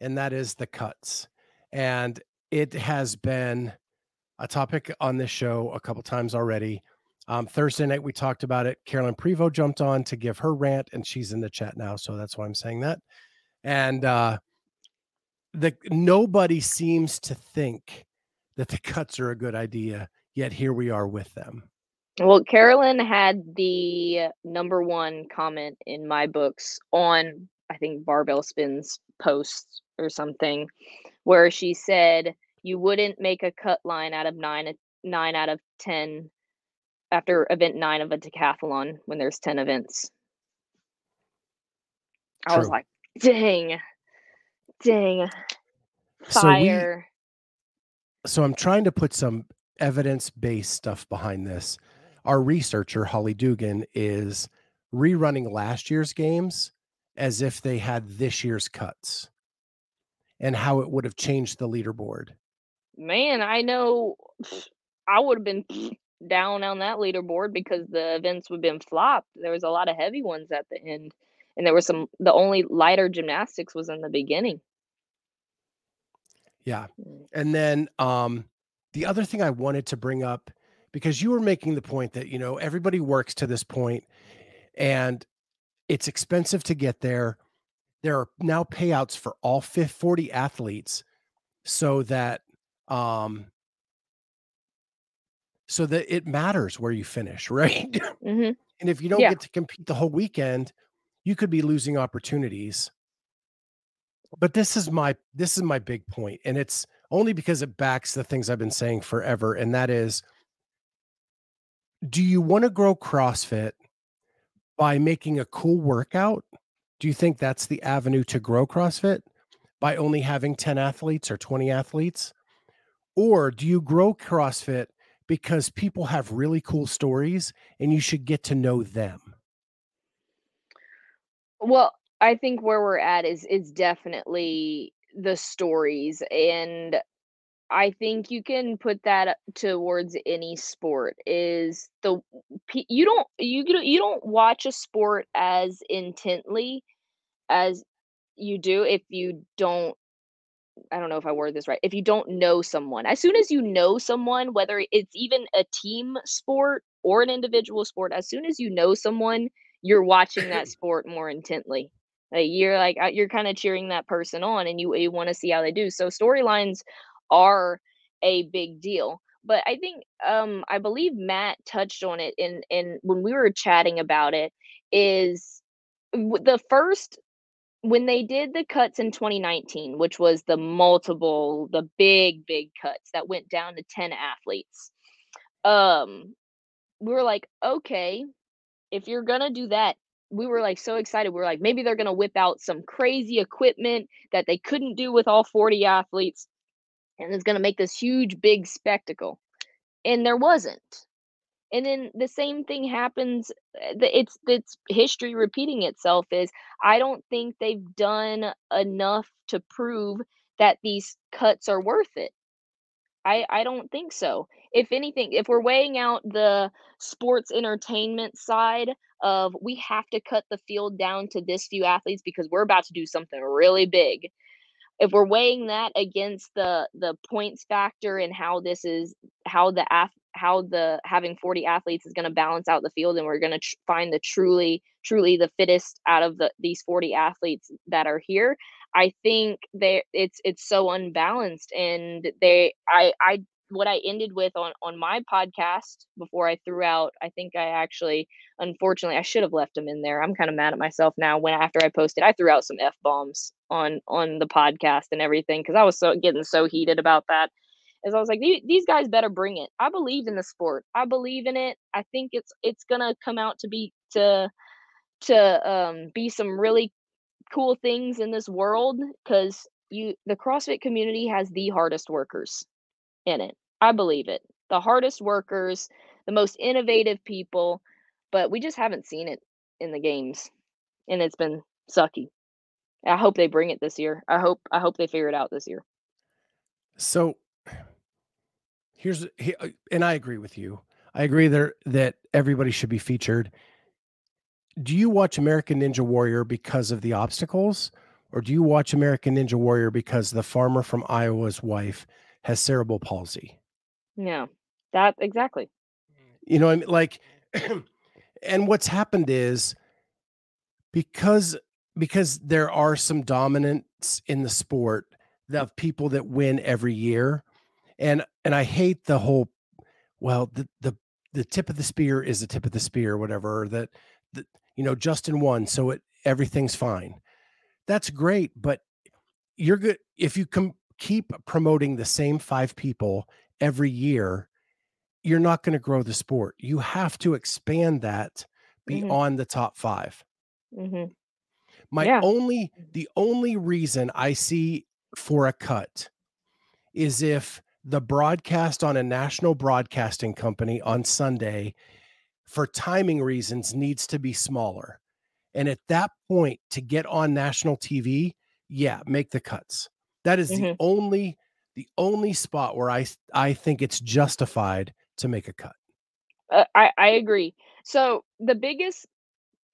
and that is the cuts. and it has been a topic on this show a couple times already. Um, Thursday night we talked about it. Carolyne Prevost jumped on to give her rant, and she's in the chat now, so that's why I'm saying that. And uh, the nobody seems to think that the (laughs) cuts are a good idea, yet here we are with them. Well, Carolyne had the number one comment in my books on I think Barbell Spin's post or something, where she said you wouldn't make a cut line out of nine nine out of ten after event nine of a decathlon when there's 10 events. True. I was like, dang, dang, fire. So, we, so I'm trying to put some evidence based stuff behind this. Our researcher, Holly Dugan, is rerunning last year's games as if they had this year's cuts and how it would have changed the leaderboard. Man, I know I would have been down on that leaderboard because the events would have been flopped. There was a lot of heavy ones at the end, and there was some. The only lighter gymnastics was in the beginning. Yeah, mm. and then um, the other thing I wanted to bring up because you were making the point that you know everybody works to this point, and it's expensive to get there. There are now payouts for all 40 athletes so that um so that it matters where you finish, (laughs) right? Mm-hmm. and if you don't yeah. get to compete the whole weekend, you could be losing opportunities. But this is my this is my big point, and it's only because it backs the things I've been saying forever, and that is do you want to grow CrossFit by making a cool workout? Do you think that's the avenue to grow CrossFit by only having 10 athletes or 20 athletes? Or do you grow CrossFit because people have really cool stories and you should get to know them. Well, I think where we're at is is definitely the stories and I think you can put that uh, towards any sport is the you don't you you don't watch a sport as intently as you do if you don't I don't know if I word this right. If you don't know someone, as soon as you know someone, whether it's even a team sport or an individual sport, as soon as you know someone, you're watching that (laughs) sport more intently. Like you're like uh, you're kind of cheering that person on, and you you want to see how they do. So storylines are a big deal. But I think um I believe Matt touched on it in in when we were chatting about it is the first when they did the cuts in 2019, which was the multiple, the big, big cuts that went down to 10 athletes, um, we were like, okay, if you're gonna do that, we were like so excited. We were like, maybe they're gonna whip out some crazy equipment that they couldn't do with all 40 athletes, and it's gonna make this huge, big spectacle. And there wasn't and then the same thing happens eh, it's it's history repeating itself is i don't think they've done enough to prove that these cuts are worth it. I i don't think so. If anything if we're weighing out the sports entertainment side of we have to cut the field down to this few athletes because we're about to do something really big. If we're weighing that against the the points factor and how this is how the how the having 40 athletes is going to balance out the field and we're going to tr- find the truly truly the fittest out of the these 40 athletes that are here. I think they it's it's so unbalanced and they i i what i ended with on on my podcast before i threw out i think i actually unfortunately i should have left them in there. I'm kind of mad at myself now when after i posted i threw out some f bombs on on the podcast and everything because i was so getting so heated about that is I was like, these guys better bring it. I believe in the sport. I believe in it. I think it's it's gonna come out to be to to um, be some really cool things in this world because you the CrossFit community has the hardest workers in it. I believe it. The hardest workers, the most innovative people, but we just haven't seen it in the games, and it's been sucky. I hope they bring it this year. I hope I hope they figure it out this year. So here's uh, and I agree with you. I agree there that everybody should be featured. Do you watch American Ninja Warrior because of the obstacles, or do you watch American Ninja Warrior because the farmer from Iowa's wife has cerebral palsy? Yeah, that exactly. You know, I mean, like, (clears throat) and what's happened is because because there are some dominance in the sport of people that win every year, and and I hate the whole. Well, the the the tip of the spear is the tip of the spear, whatever. That that you know, Justin won, so it everything's fine. That's great, but you're good if you can keep promoting the same five people every year you're not going to grow the sport. You have to expand that Mhm. beyond the top 5. Mhm. My Yeah. only the only reason I see for a cut is if the broadcast on a national broadcasting company on Sunday for timing reasons needs to be smaller. And at that point to get on national TV, yeah, make the cuts. That is the Mhm. only the only spot where I I think it's justified to make a cut. Uh, I I agree. So the biggest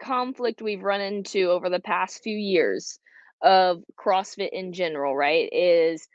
conflict we've run into over the past few years of CrossFit in general, right, is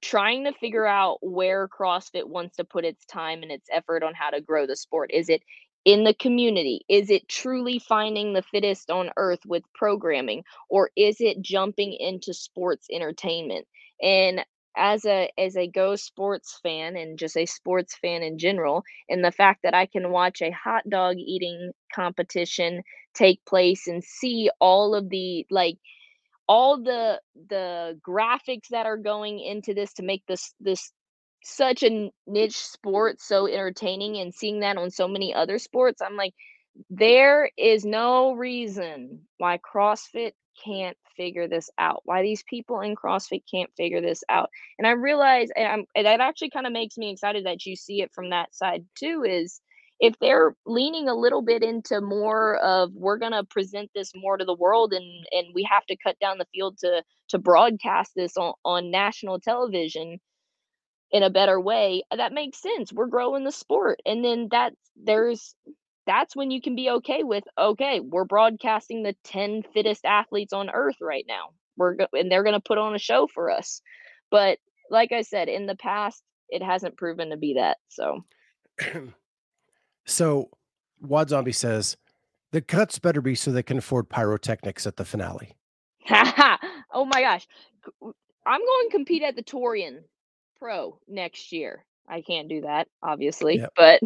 trying to figure out where CrossFit wants to put its time and its effort on how to grow the sport. Is it in the community? Is it truly finding the fittest on earth with programming? Or is it jumping into sports entertainment? And as a as a Go sports fan and just a sports fan in general, and the fact that I can watch a hot dog eating competition take place and see all of the like all the the graphics that are going into this to make this this such a niche sport so entertaining and seeing that on so many other sports i'm like there is no reason why CrossFit can't figure this out. Why these people in CrossFit can't figure this out. And I realize and I'm and that actually kind of makes me excited that you see it from that side too is if they're leaning a little bit into more of we're going to present this more to the world and and we have to cut down the field to to broadcast this on on national television in a better way, that makes sense. We're growing the sport. And then that's there's that's when you can be okay with okay, we're broadcasting the 10 fittest athletes on earth right now. We're go- and they're going to put on a show for us. But like I said, in the past it hasn't proven to be that. So, (clears throat) so WOD Zombie says the cuts better be so they can afford pyrotechnics at the finale. (laughs) oh my gosh. I'm going to compete at the Torian Pro next year. I can't do that, obviously, Yep. but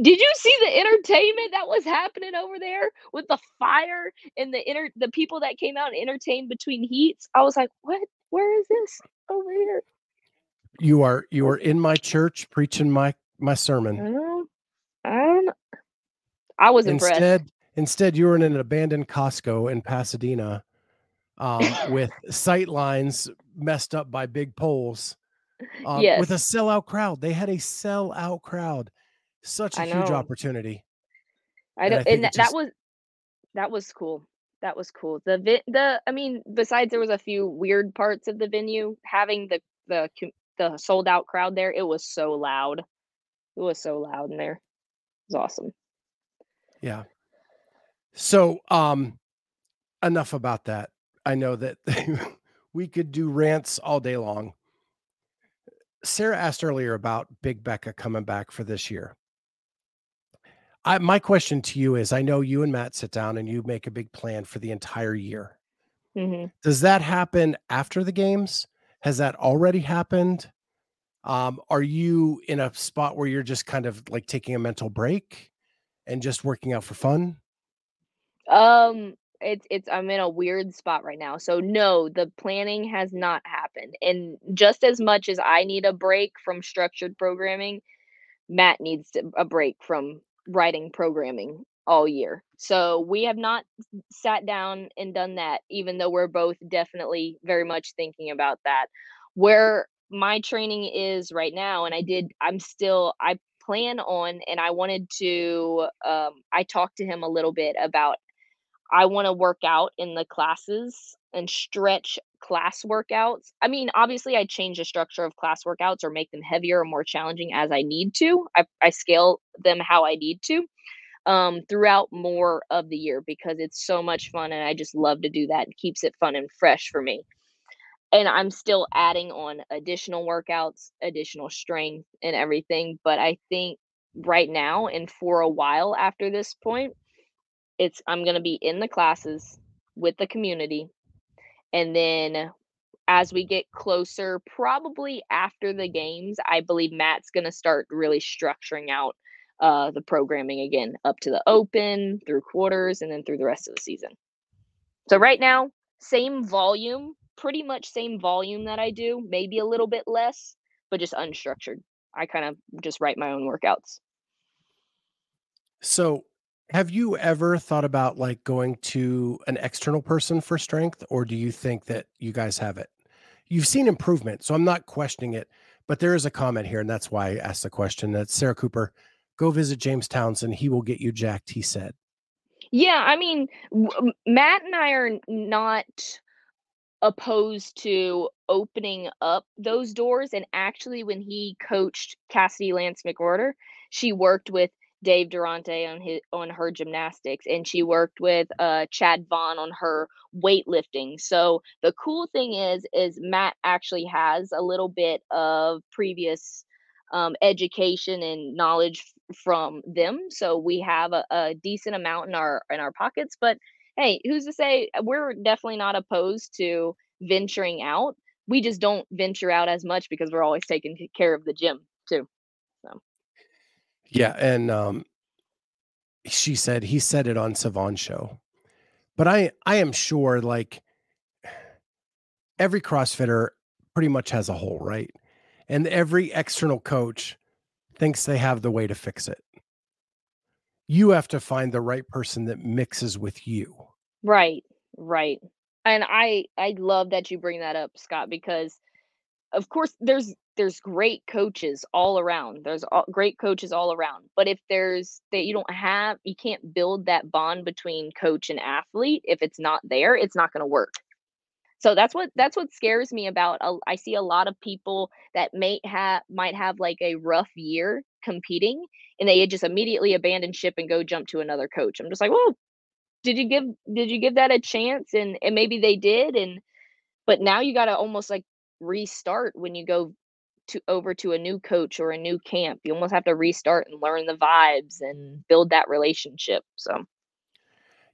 Did you see the entertainment that was happening over there with the fire and the inter the people that came out and entertained between heats? I was like, "What? Where is this oh, over here?" You are you are in my church preaching my my sermon. Mm-hmm. I don't. I was impressed. Instead, instead you were in an abandoned Costco in Pasadena um, (laughs) with sight lines messed up by big poles um, with a Yes, sellout crowd. They had a sellout crowd. Such a huge know. opportunity. I And I don't, and that, that just was that was cool. That was cool. The vi- the I mean, besides there was a few weird parts of the venue, having the the the sold out crowd there, it was so loud. It was so loud in there. Was awesome. yeah. So um enough about that. I know that (laughs) we could do rants all day long. Sarah asked earlier about Big Becca coming back for this year. I my question to you is I know you and Matt sit down and you make a big plan for the entire year. hmm Does that happen after the games? Has that already happened? Um, are you in a spot where you're just kind of like taking a mental break and just working out for fun? Um, it's it's I'm in a weird spot right now. So no, the planning has not happened. And just as much as I need a break from structured programming, Matt needs a break from writing programming all year. So we have not sat down and done that, even though we're both definitely very much thinking about that. Where my training is right now, and I did, I'm still, I plan on, and I wanted to, um, I talked to him a little bit about I want to work out in the classes and stretch class workouts. I mean, obviously, I change the structure of class workouts or make them heavier or more challenging as I need to. I, I scale them how I need to. um, throughout more of the year because it's so much fun and I just love to do that. It keeps it fun and fresh for me. And I'm still adding on additional workouts, additional strength and everything. But I think right now and for a while after this point, it's I'm going to be in the classes with the community. And then as we get closer, probably after the games, I believe Matt's going to start really structuring out uh, the programming again up to the open, through quarters, and then through the rest of the season. So right now, same volume, pretty much same volume that I do, maybe a little bit less, but just unstructured. I kind of just write my own workouts. So, have you ever thought about like going to an external person for strength, or do you think that you guys have it? You've seen improvement, so I'm not questioning it, but there is a comment here, and that's why I asked the question. That Sarah Cooper, go visit James Townsend. He will get you jacked. He said. Yeah, I mean, w- Matt and I are not opposed to opening up those doors. And actually, when he coached Cassidy Lance McWhorter, she worked with Dave Durante on his on her gymnastics, and she worked with uh, Chad Vaughn on her weightlifting. So the cool thing is, is Matt actually has a little bit of previous um, education and knowledge from them. So we have a, a decent amount in our in our pockets. But hey, who's to say we're definitely not opposed to venturing out. We just don't venture out as much because we're always taking care of the gym too. So Yeah, and um, she said he said it on Sevan show, but I I am sure like every CrossFitter pretty much has a hole, right? And every external coach thinks they have the way to fix it. You have to find the right person that mixes with you. Right, right. And I I love that you bring that up, Scott, because of course there's there's great coaches all around. There's all, great coaches all around. But if there's that you don't have you can't build that bond between coach and athlete if it's not there, it's not going to work. So that's what that's what scares me about I see a lot of people that may have might have like a rough year competing and they just immediately abandon ship and go jump to another coach. I'm just like, "Well, did you give did you give that a chance?" And and maybe they did and but now you got to almost like restart when you go to over to a new coach or a new camp. You almost have to restart and learn the vibes and build that relationship. So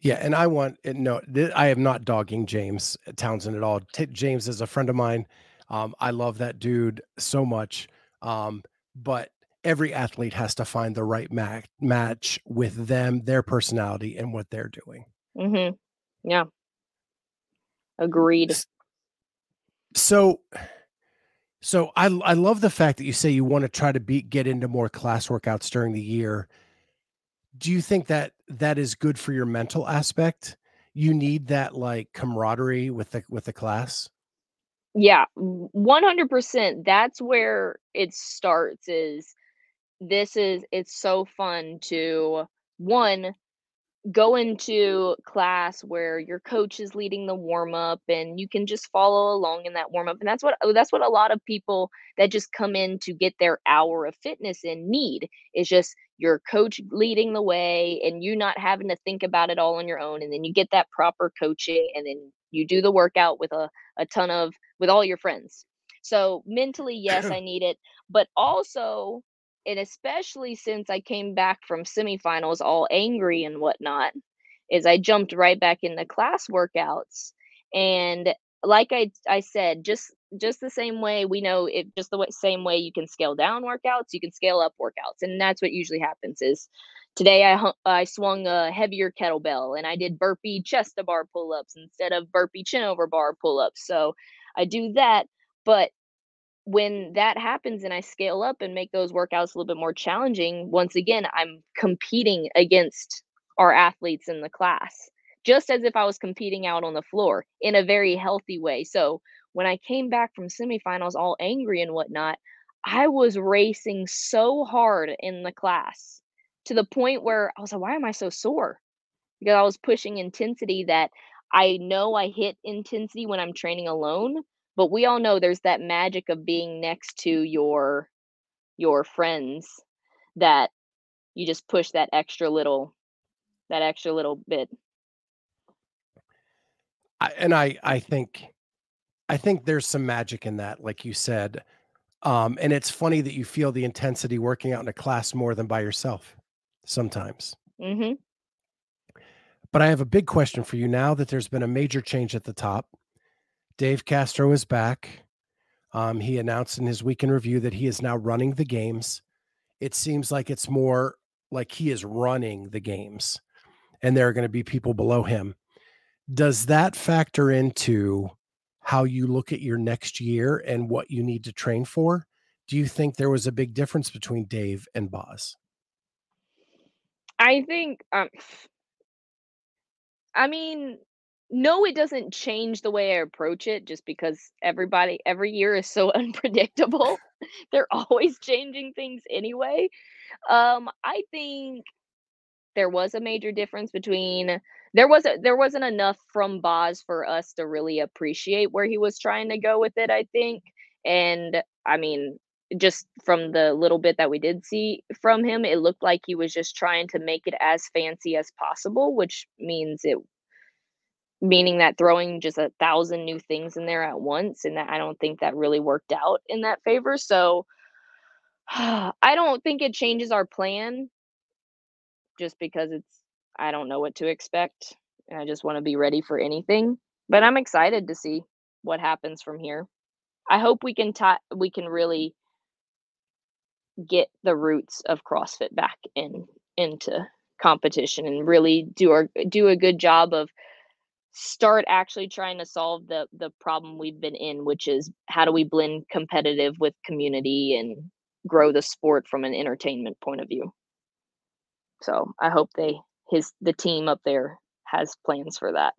Yeah, and I want no, I am not dogging James Townsend at all. T- James is a friend of mine. Um, I love that dude so much. Um, but every athlete has to find the right ma- match with them, their personality, and what they're doing. mhm. Yeah, agreed. So, so I I love the fact that you say you want to try to be get into more class workouts during the year. Do you think that that is good for your mental aspect? You need that like camaraderie with the with the class. Yeah, 100%. That's where it starts is this is it's so fun to one go into class where your coach is leading the warm up and you can just follow along in that warm up and that's what oh, that's what a lot of people that just come in to get their hour of fitness in need is just your coach leading the way and you not having to think about it all on your own and then you get that proper coaching and then you do the workout with a, a ton of with all your friends. So mentally yes (clears throat) i need it but also and especially since I came back from semifinals all angry and whatnot, is I jumped right back into class workouts. And like I I said, just just the same way we know it just the way, same way you can scale down workouts, you can scale up workouts. And that's what usually happens is today I I swung a heavier kettlebell and I did burpee chest to bar pull-ups instead of burpee chin over bar pull-ups. So I do that, but when that happens and I scale up and make those workouts a little bit more challenging, once again, I'm competing against our athletes in the class, just as if I was competing out on the floor in a very healthy way. So when I came back from semifinals all angry and whatnot, I was racing so hard in the class to the point where I was like, why am I so sore? Because I was pushing intensity that I know I hit intensity when I'm training alone, but we all know there's that magic of being next to your your friends that you just push that extra little that extra little bit. I, and I I think I think there's some magic in that, like you said. Um, and it's funny that you feel the intensity working out in a class more than by yourself sometimes. mm-hmm. But I have a big question for you now that there's been a major change at the top. Dave Castro is back. Um, he announced in his weekend review that he is now running the games. It seems like it's more like he is running the games and there are going to be people below him. Does that factor into how you look at your next year and what you need to train for? Do you think there was a big difference between Dave and Boz? I think, um, (sighs) I mean, no, it doesn't change the way I approach it just because everybody, every year is so (laughs) unpredictable. They're always changing things anyway. Um, I think there was a major difference between there wasn't there wasn't enough from Boz for us to really appreciate where he was trying to go with it, I think. And I mean, just from the little bit that we did see from him, it looked like he was just trying to make it as fancy as possible, which means it meaning that throwing just a thousand new things in there at once and that I don't think that really worked out in that favor. So (sighs) I don't think it changes our plan just because it's I don't know what to expect and I just want to be ready for anything. But I'm excited to see what happens from here. I hope we can ti we can really get the roots of CrossFit back in into competition and really do our do a good job of start actually trying to solve the the problem we've been in, which is how do we blend competitive with community and grow the sport from an entertainment point of view. So I hope they his the team up there has plans for that.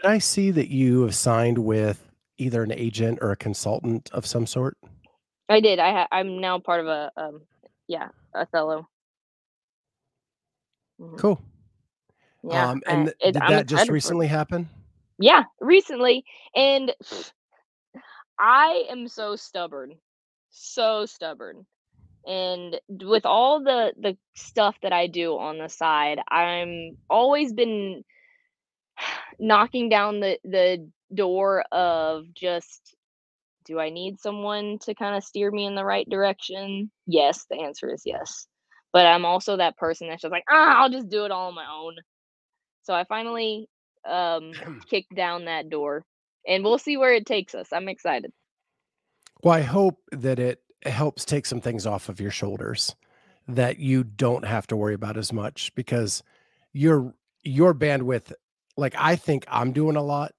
Did I see that you have signed with either an agent or a consultant of some sort? I did. I ha- I'm now part of a um yeah Othello. Mhm. Cool. Yeah, Um, and th- did I'm that just recently happen? Yeah, recently, and I am so stubborn, so stubborn. And with all the the stuff that I do on the side, I'm always been (sighs) knocking down the the door of just do I need someone to kind of steer me in the right direction? Yes, the answer is yes. But I'm also that person that's just like, ah, I'll just do it all on my own. So I finally um (clears throat) kicked down that door and we'll see where it takes us. I'm excited. Well, I hope that it helps take some things off of your shoulders that you don't have to worry about as much because your your bandwidth like I think I'm doing a lot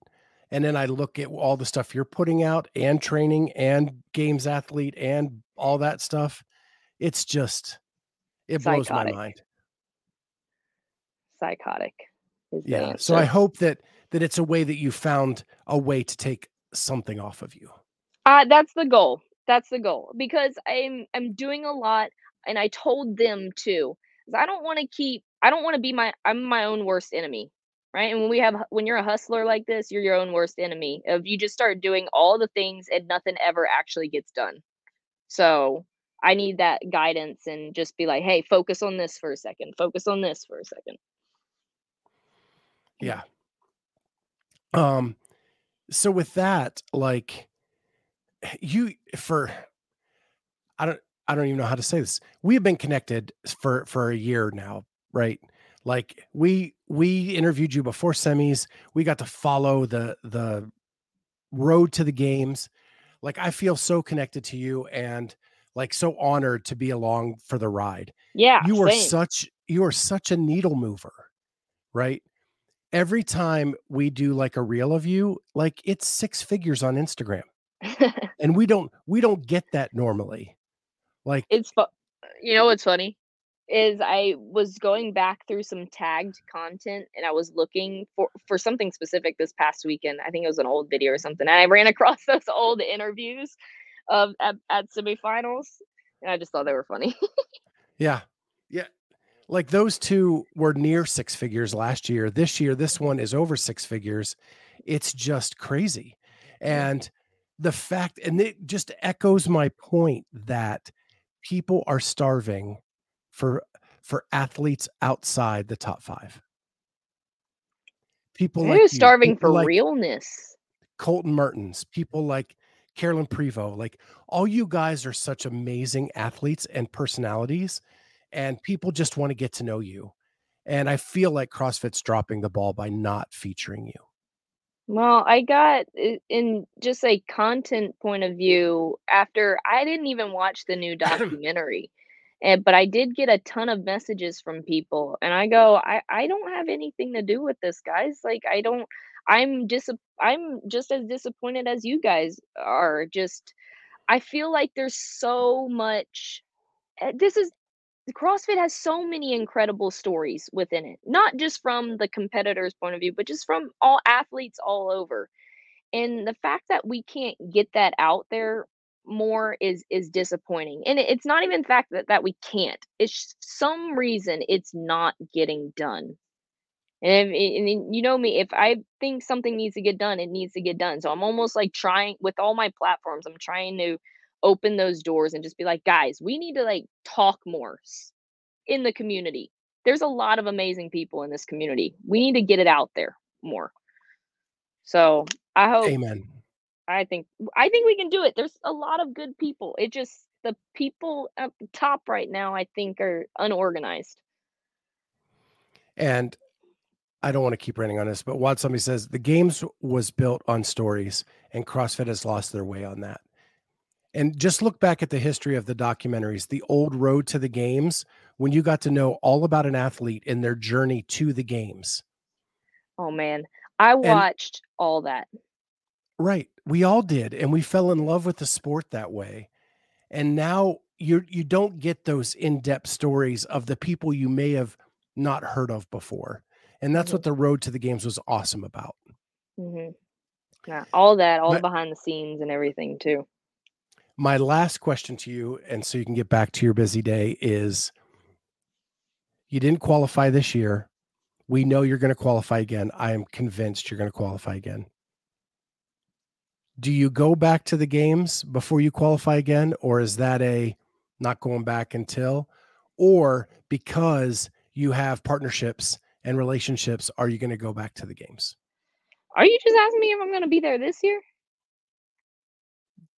and then I look at all the stuff you're putting out and training and games athlete and all that stuff. It's just it blows my mind. Psychotic Yeah. So I hope that that it's a way that you found a way to take something off of you. Uh that's the goal. That's the goal because I'm I'm doing a lot and I told them too. I don't want to keep I don't want to be my I'm my own worst enemy. Right? And when we have when you're a hustler like this, you're your own worst enemy. If you just start doing all the things and nothing ever actually gets done. So I need that guidance and just be like, hey, focus on this for a second. Focus on this for a second. Yeah. Um so with that like you for I don't I don't even know how to say this. We have been connected for for a year now, right? Like we we interviewed you before semis. We got to follow the the road to the games. Like I feel so connected to you and like so honored to be along for the ride. Yeah, You are same. such you are such a needle mover, right? Every time we do like a reel of you, like it's six figures on Instagram. (laughs) And we don't we don't get that normally. Like it's fu- you know what's funny is I was going back through some tagged content and I was looking for for something specific this past weekend. I think it was an old video or something. And I ran (laughs) across those old interviews of at, at semifinals and I just thought they were funny. Yeah. Yeah. Like those two were near six figures last year. This year, this one is over six figures. It's just crazy. And the fact, and it just echoes my point that people are starving for for athletes outside the top five. People They're like you, starving people for like realness. Colton Mertens, people like Carolyne Prevost, like all you guys are such amazing athletes and personalities, and people just want to get to know you. And I feel like CrossFit's dropping the ball by not featuring you. Well, I got in just a content point of view after I didn't even watch the new (coughs) documentary. And but I did get a ton of messages from people and I go, I I don't have anything to do with this, guys. Like I don't I'm dis I'm just as disappointed as you guys are. Just I feel like there's so much eh, this is CrossFit has so many incredible stories within it. Not just from the competitor's point of view, but just from all athletes all over. And the fact that we can't get that out there more is is disappointing. And it's not even the fact that that we can't it's some reason it's not getting done. And, and you know me if i think something needs to get done it needs to get done. So i'm almost like trying with all my platforms i'm trying to open those doors and just be like guys we need to like talk more in the community there's a lot of amazing people in this community we need to get it out there more so i hope Amen. I think I think we can do it. There's a lot of good people. It just the people at the top right now, I think, are unorganized. And I don't want to keep ranting on this, but what somebody says the games was built on stories, and CrossFit has lost their way on that. And just look back at the history of the documentaries, the old road to the games, when you got to know all about an athlete and their journey to the games. Oh man, I And watched all that. right, we all did, and we fell in love with the sport that way. And now you you don't get those in-depth stories of the people you may have not heard of before. And that's hmm what the road to the games was awesome about. hmm Yeah, all that, all the behind the scenes and everything too. My last question to you, and so you can get back to your busy day, is you didn't qualify this year. We know you're going to qualify again. I am convinced you're going to qualify again. Do you go back to the games before you qualify again, or is that a not going back until, or because you have partnerships and relationships, are you going to go back to the games? Are you just asking me if I'm going to be there this year?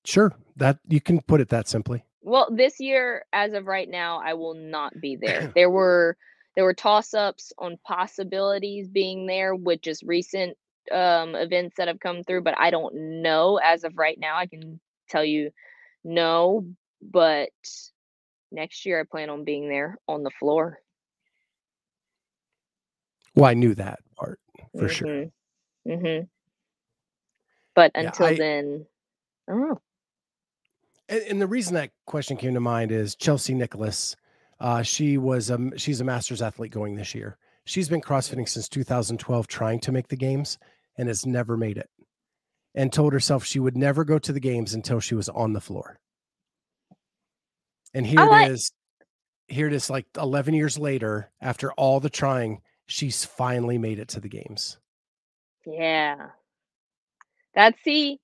Sure, that you can put it that simply. Well, this year, as of right now, I will not be there. (clears throat) There were there were toss ups on possibilities being there with just recent um, events that have come through, but I don't know as of right now. I can tell you no, but next year I plan on being there on the floor. Well, I knew that part for sure. Mm-hmm. Mm-hmm. But Yeah, until I then, I don't know. And, and the reason that question came to mind is Chelsea Nicholas. Uh, she was um she's a masters athlete going this year. She's been crossfitting since 2012, trying to make the games and has never made it. And told herself she would never go to the games until she was on the floor. And here I it is. Here it is, like 11 years later, after all the trying, she's finally made it to the games. Yeah. That's see,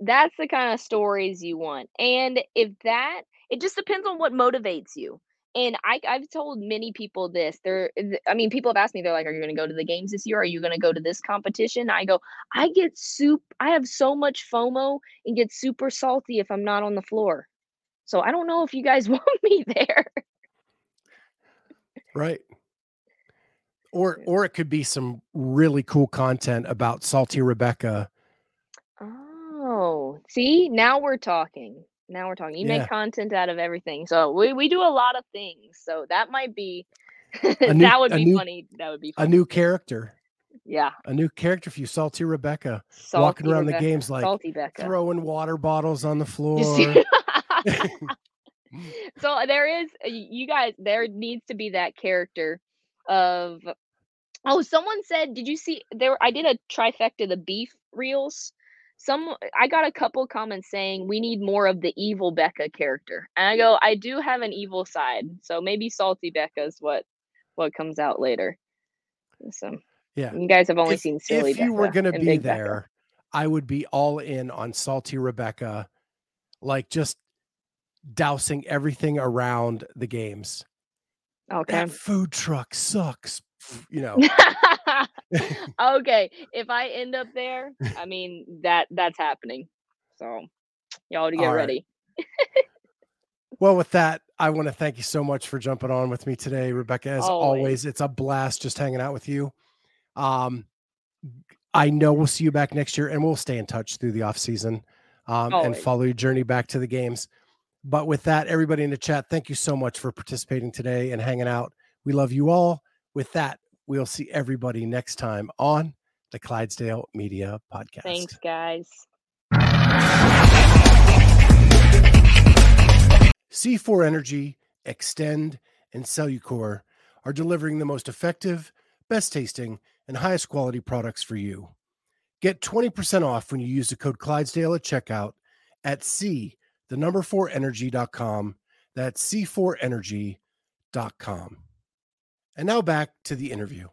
that's the kind of stories you want. And if that, it just depends on what motivates you. And I, I've told many people this. They're, I mean, people have asked me, they're like, "Are you going to go to the games this year? Are you going to go to this competition?" I go, I get soup. I have so much FOMO and get super salty if I'm not on the floor. So I don't know if you guys (laughs) want me there. Right. Or or it could be some really cool content about Salty Rebecca. See, now we're talking. Now we're talking. You make content out of everything. So we, we do a lot of things. So that might be (laughs) new that would be new funny. That would be a new character. Yeah. A new character for you, Salty Rebecca. Walking Salty around the games like Salty Becca. throwing water bottles on the floor. (laughs) so there is you guys there needs to be that character of oh someone said did you see there I did a trifecta the beef reels some I got a couple comments saying we need more of the evil Becca character and I go I do have an evil side so maybe salty Becca is what what comes out later so yeah. you guys have only If seen silly if you were gonna be big Becca there, I would be all in on Salty Rebecca, like just dousing everything around the games. Okay. That food truck sucks. You know. (laughs) (laughs) okay. If I end up there, I mean that that's happening. So y'all to get right. ready. Well, with that, I want to thank you so much for jumping on with me today, Rebecca. As always, Always. it's a blast just hanging out with you. Um, I know we'll see you back next year, and we'll stay in touch through the off season um, and follow your journey back to the games. But with that, everybody in the chat, thank you so much for participating today and hanging out. We love you all. With that, we'll see everybody next time on the Clydesdale Media Podcast. Thanks, guys. C4 Energy, Xtend, and Cellucor are delivering the most effective, best tasting, and highest quality products for you. Get 20% off when you use the code Clydesdale at checkout at C, the number 4 energy.com. That's C4energy.com. And now back to the interview.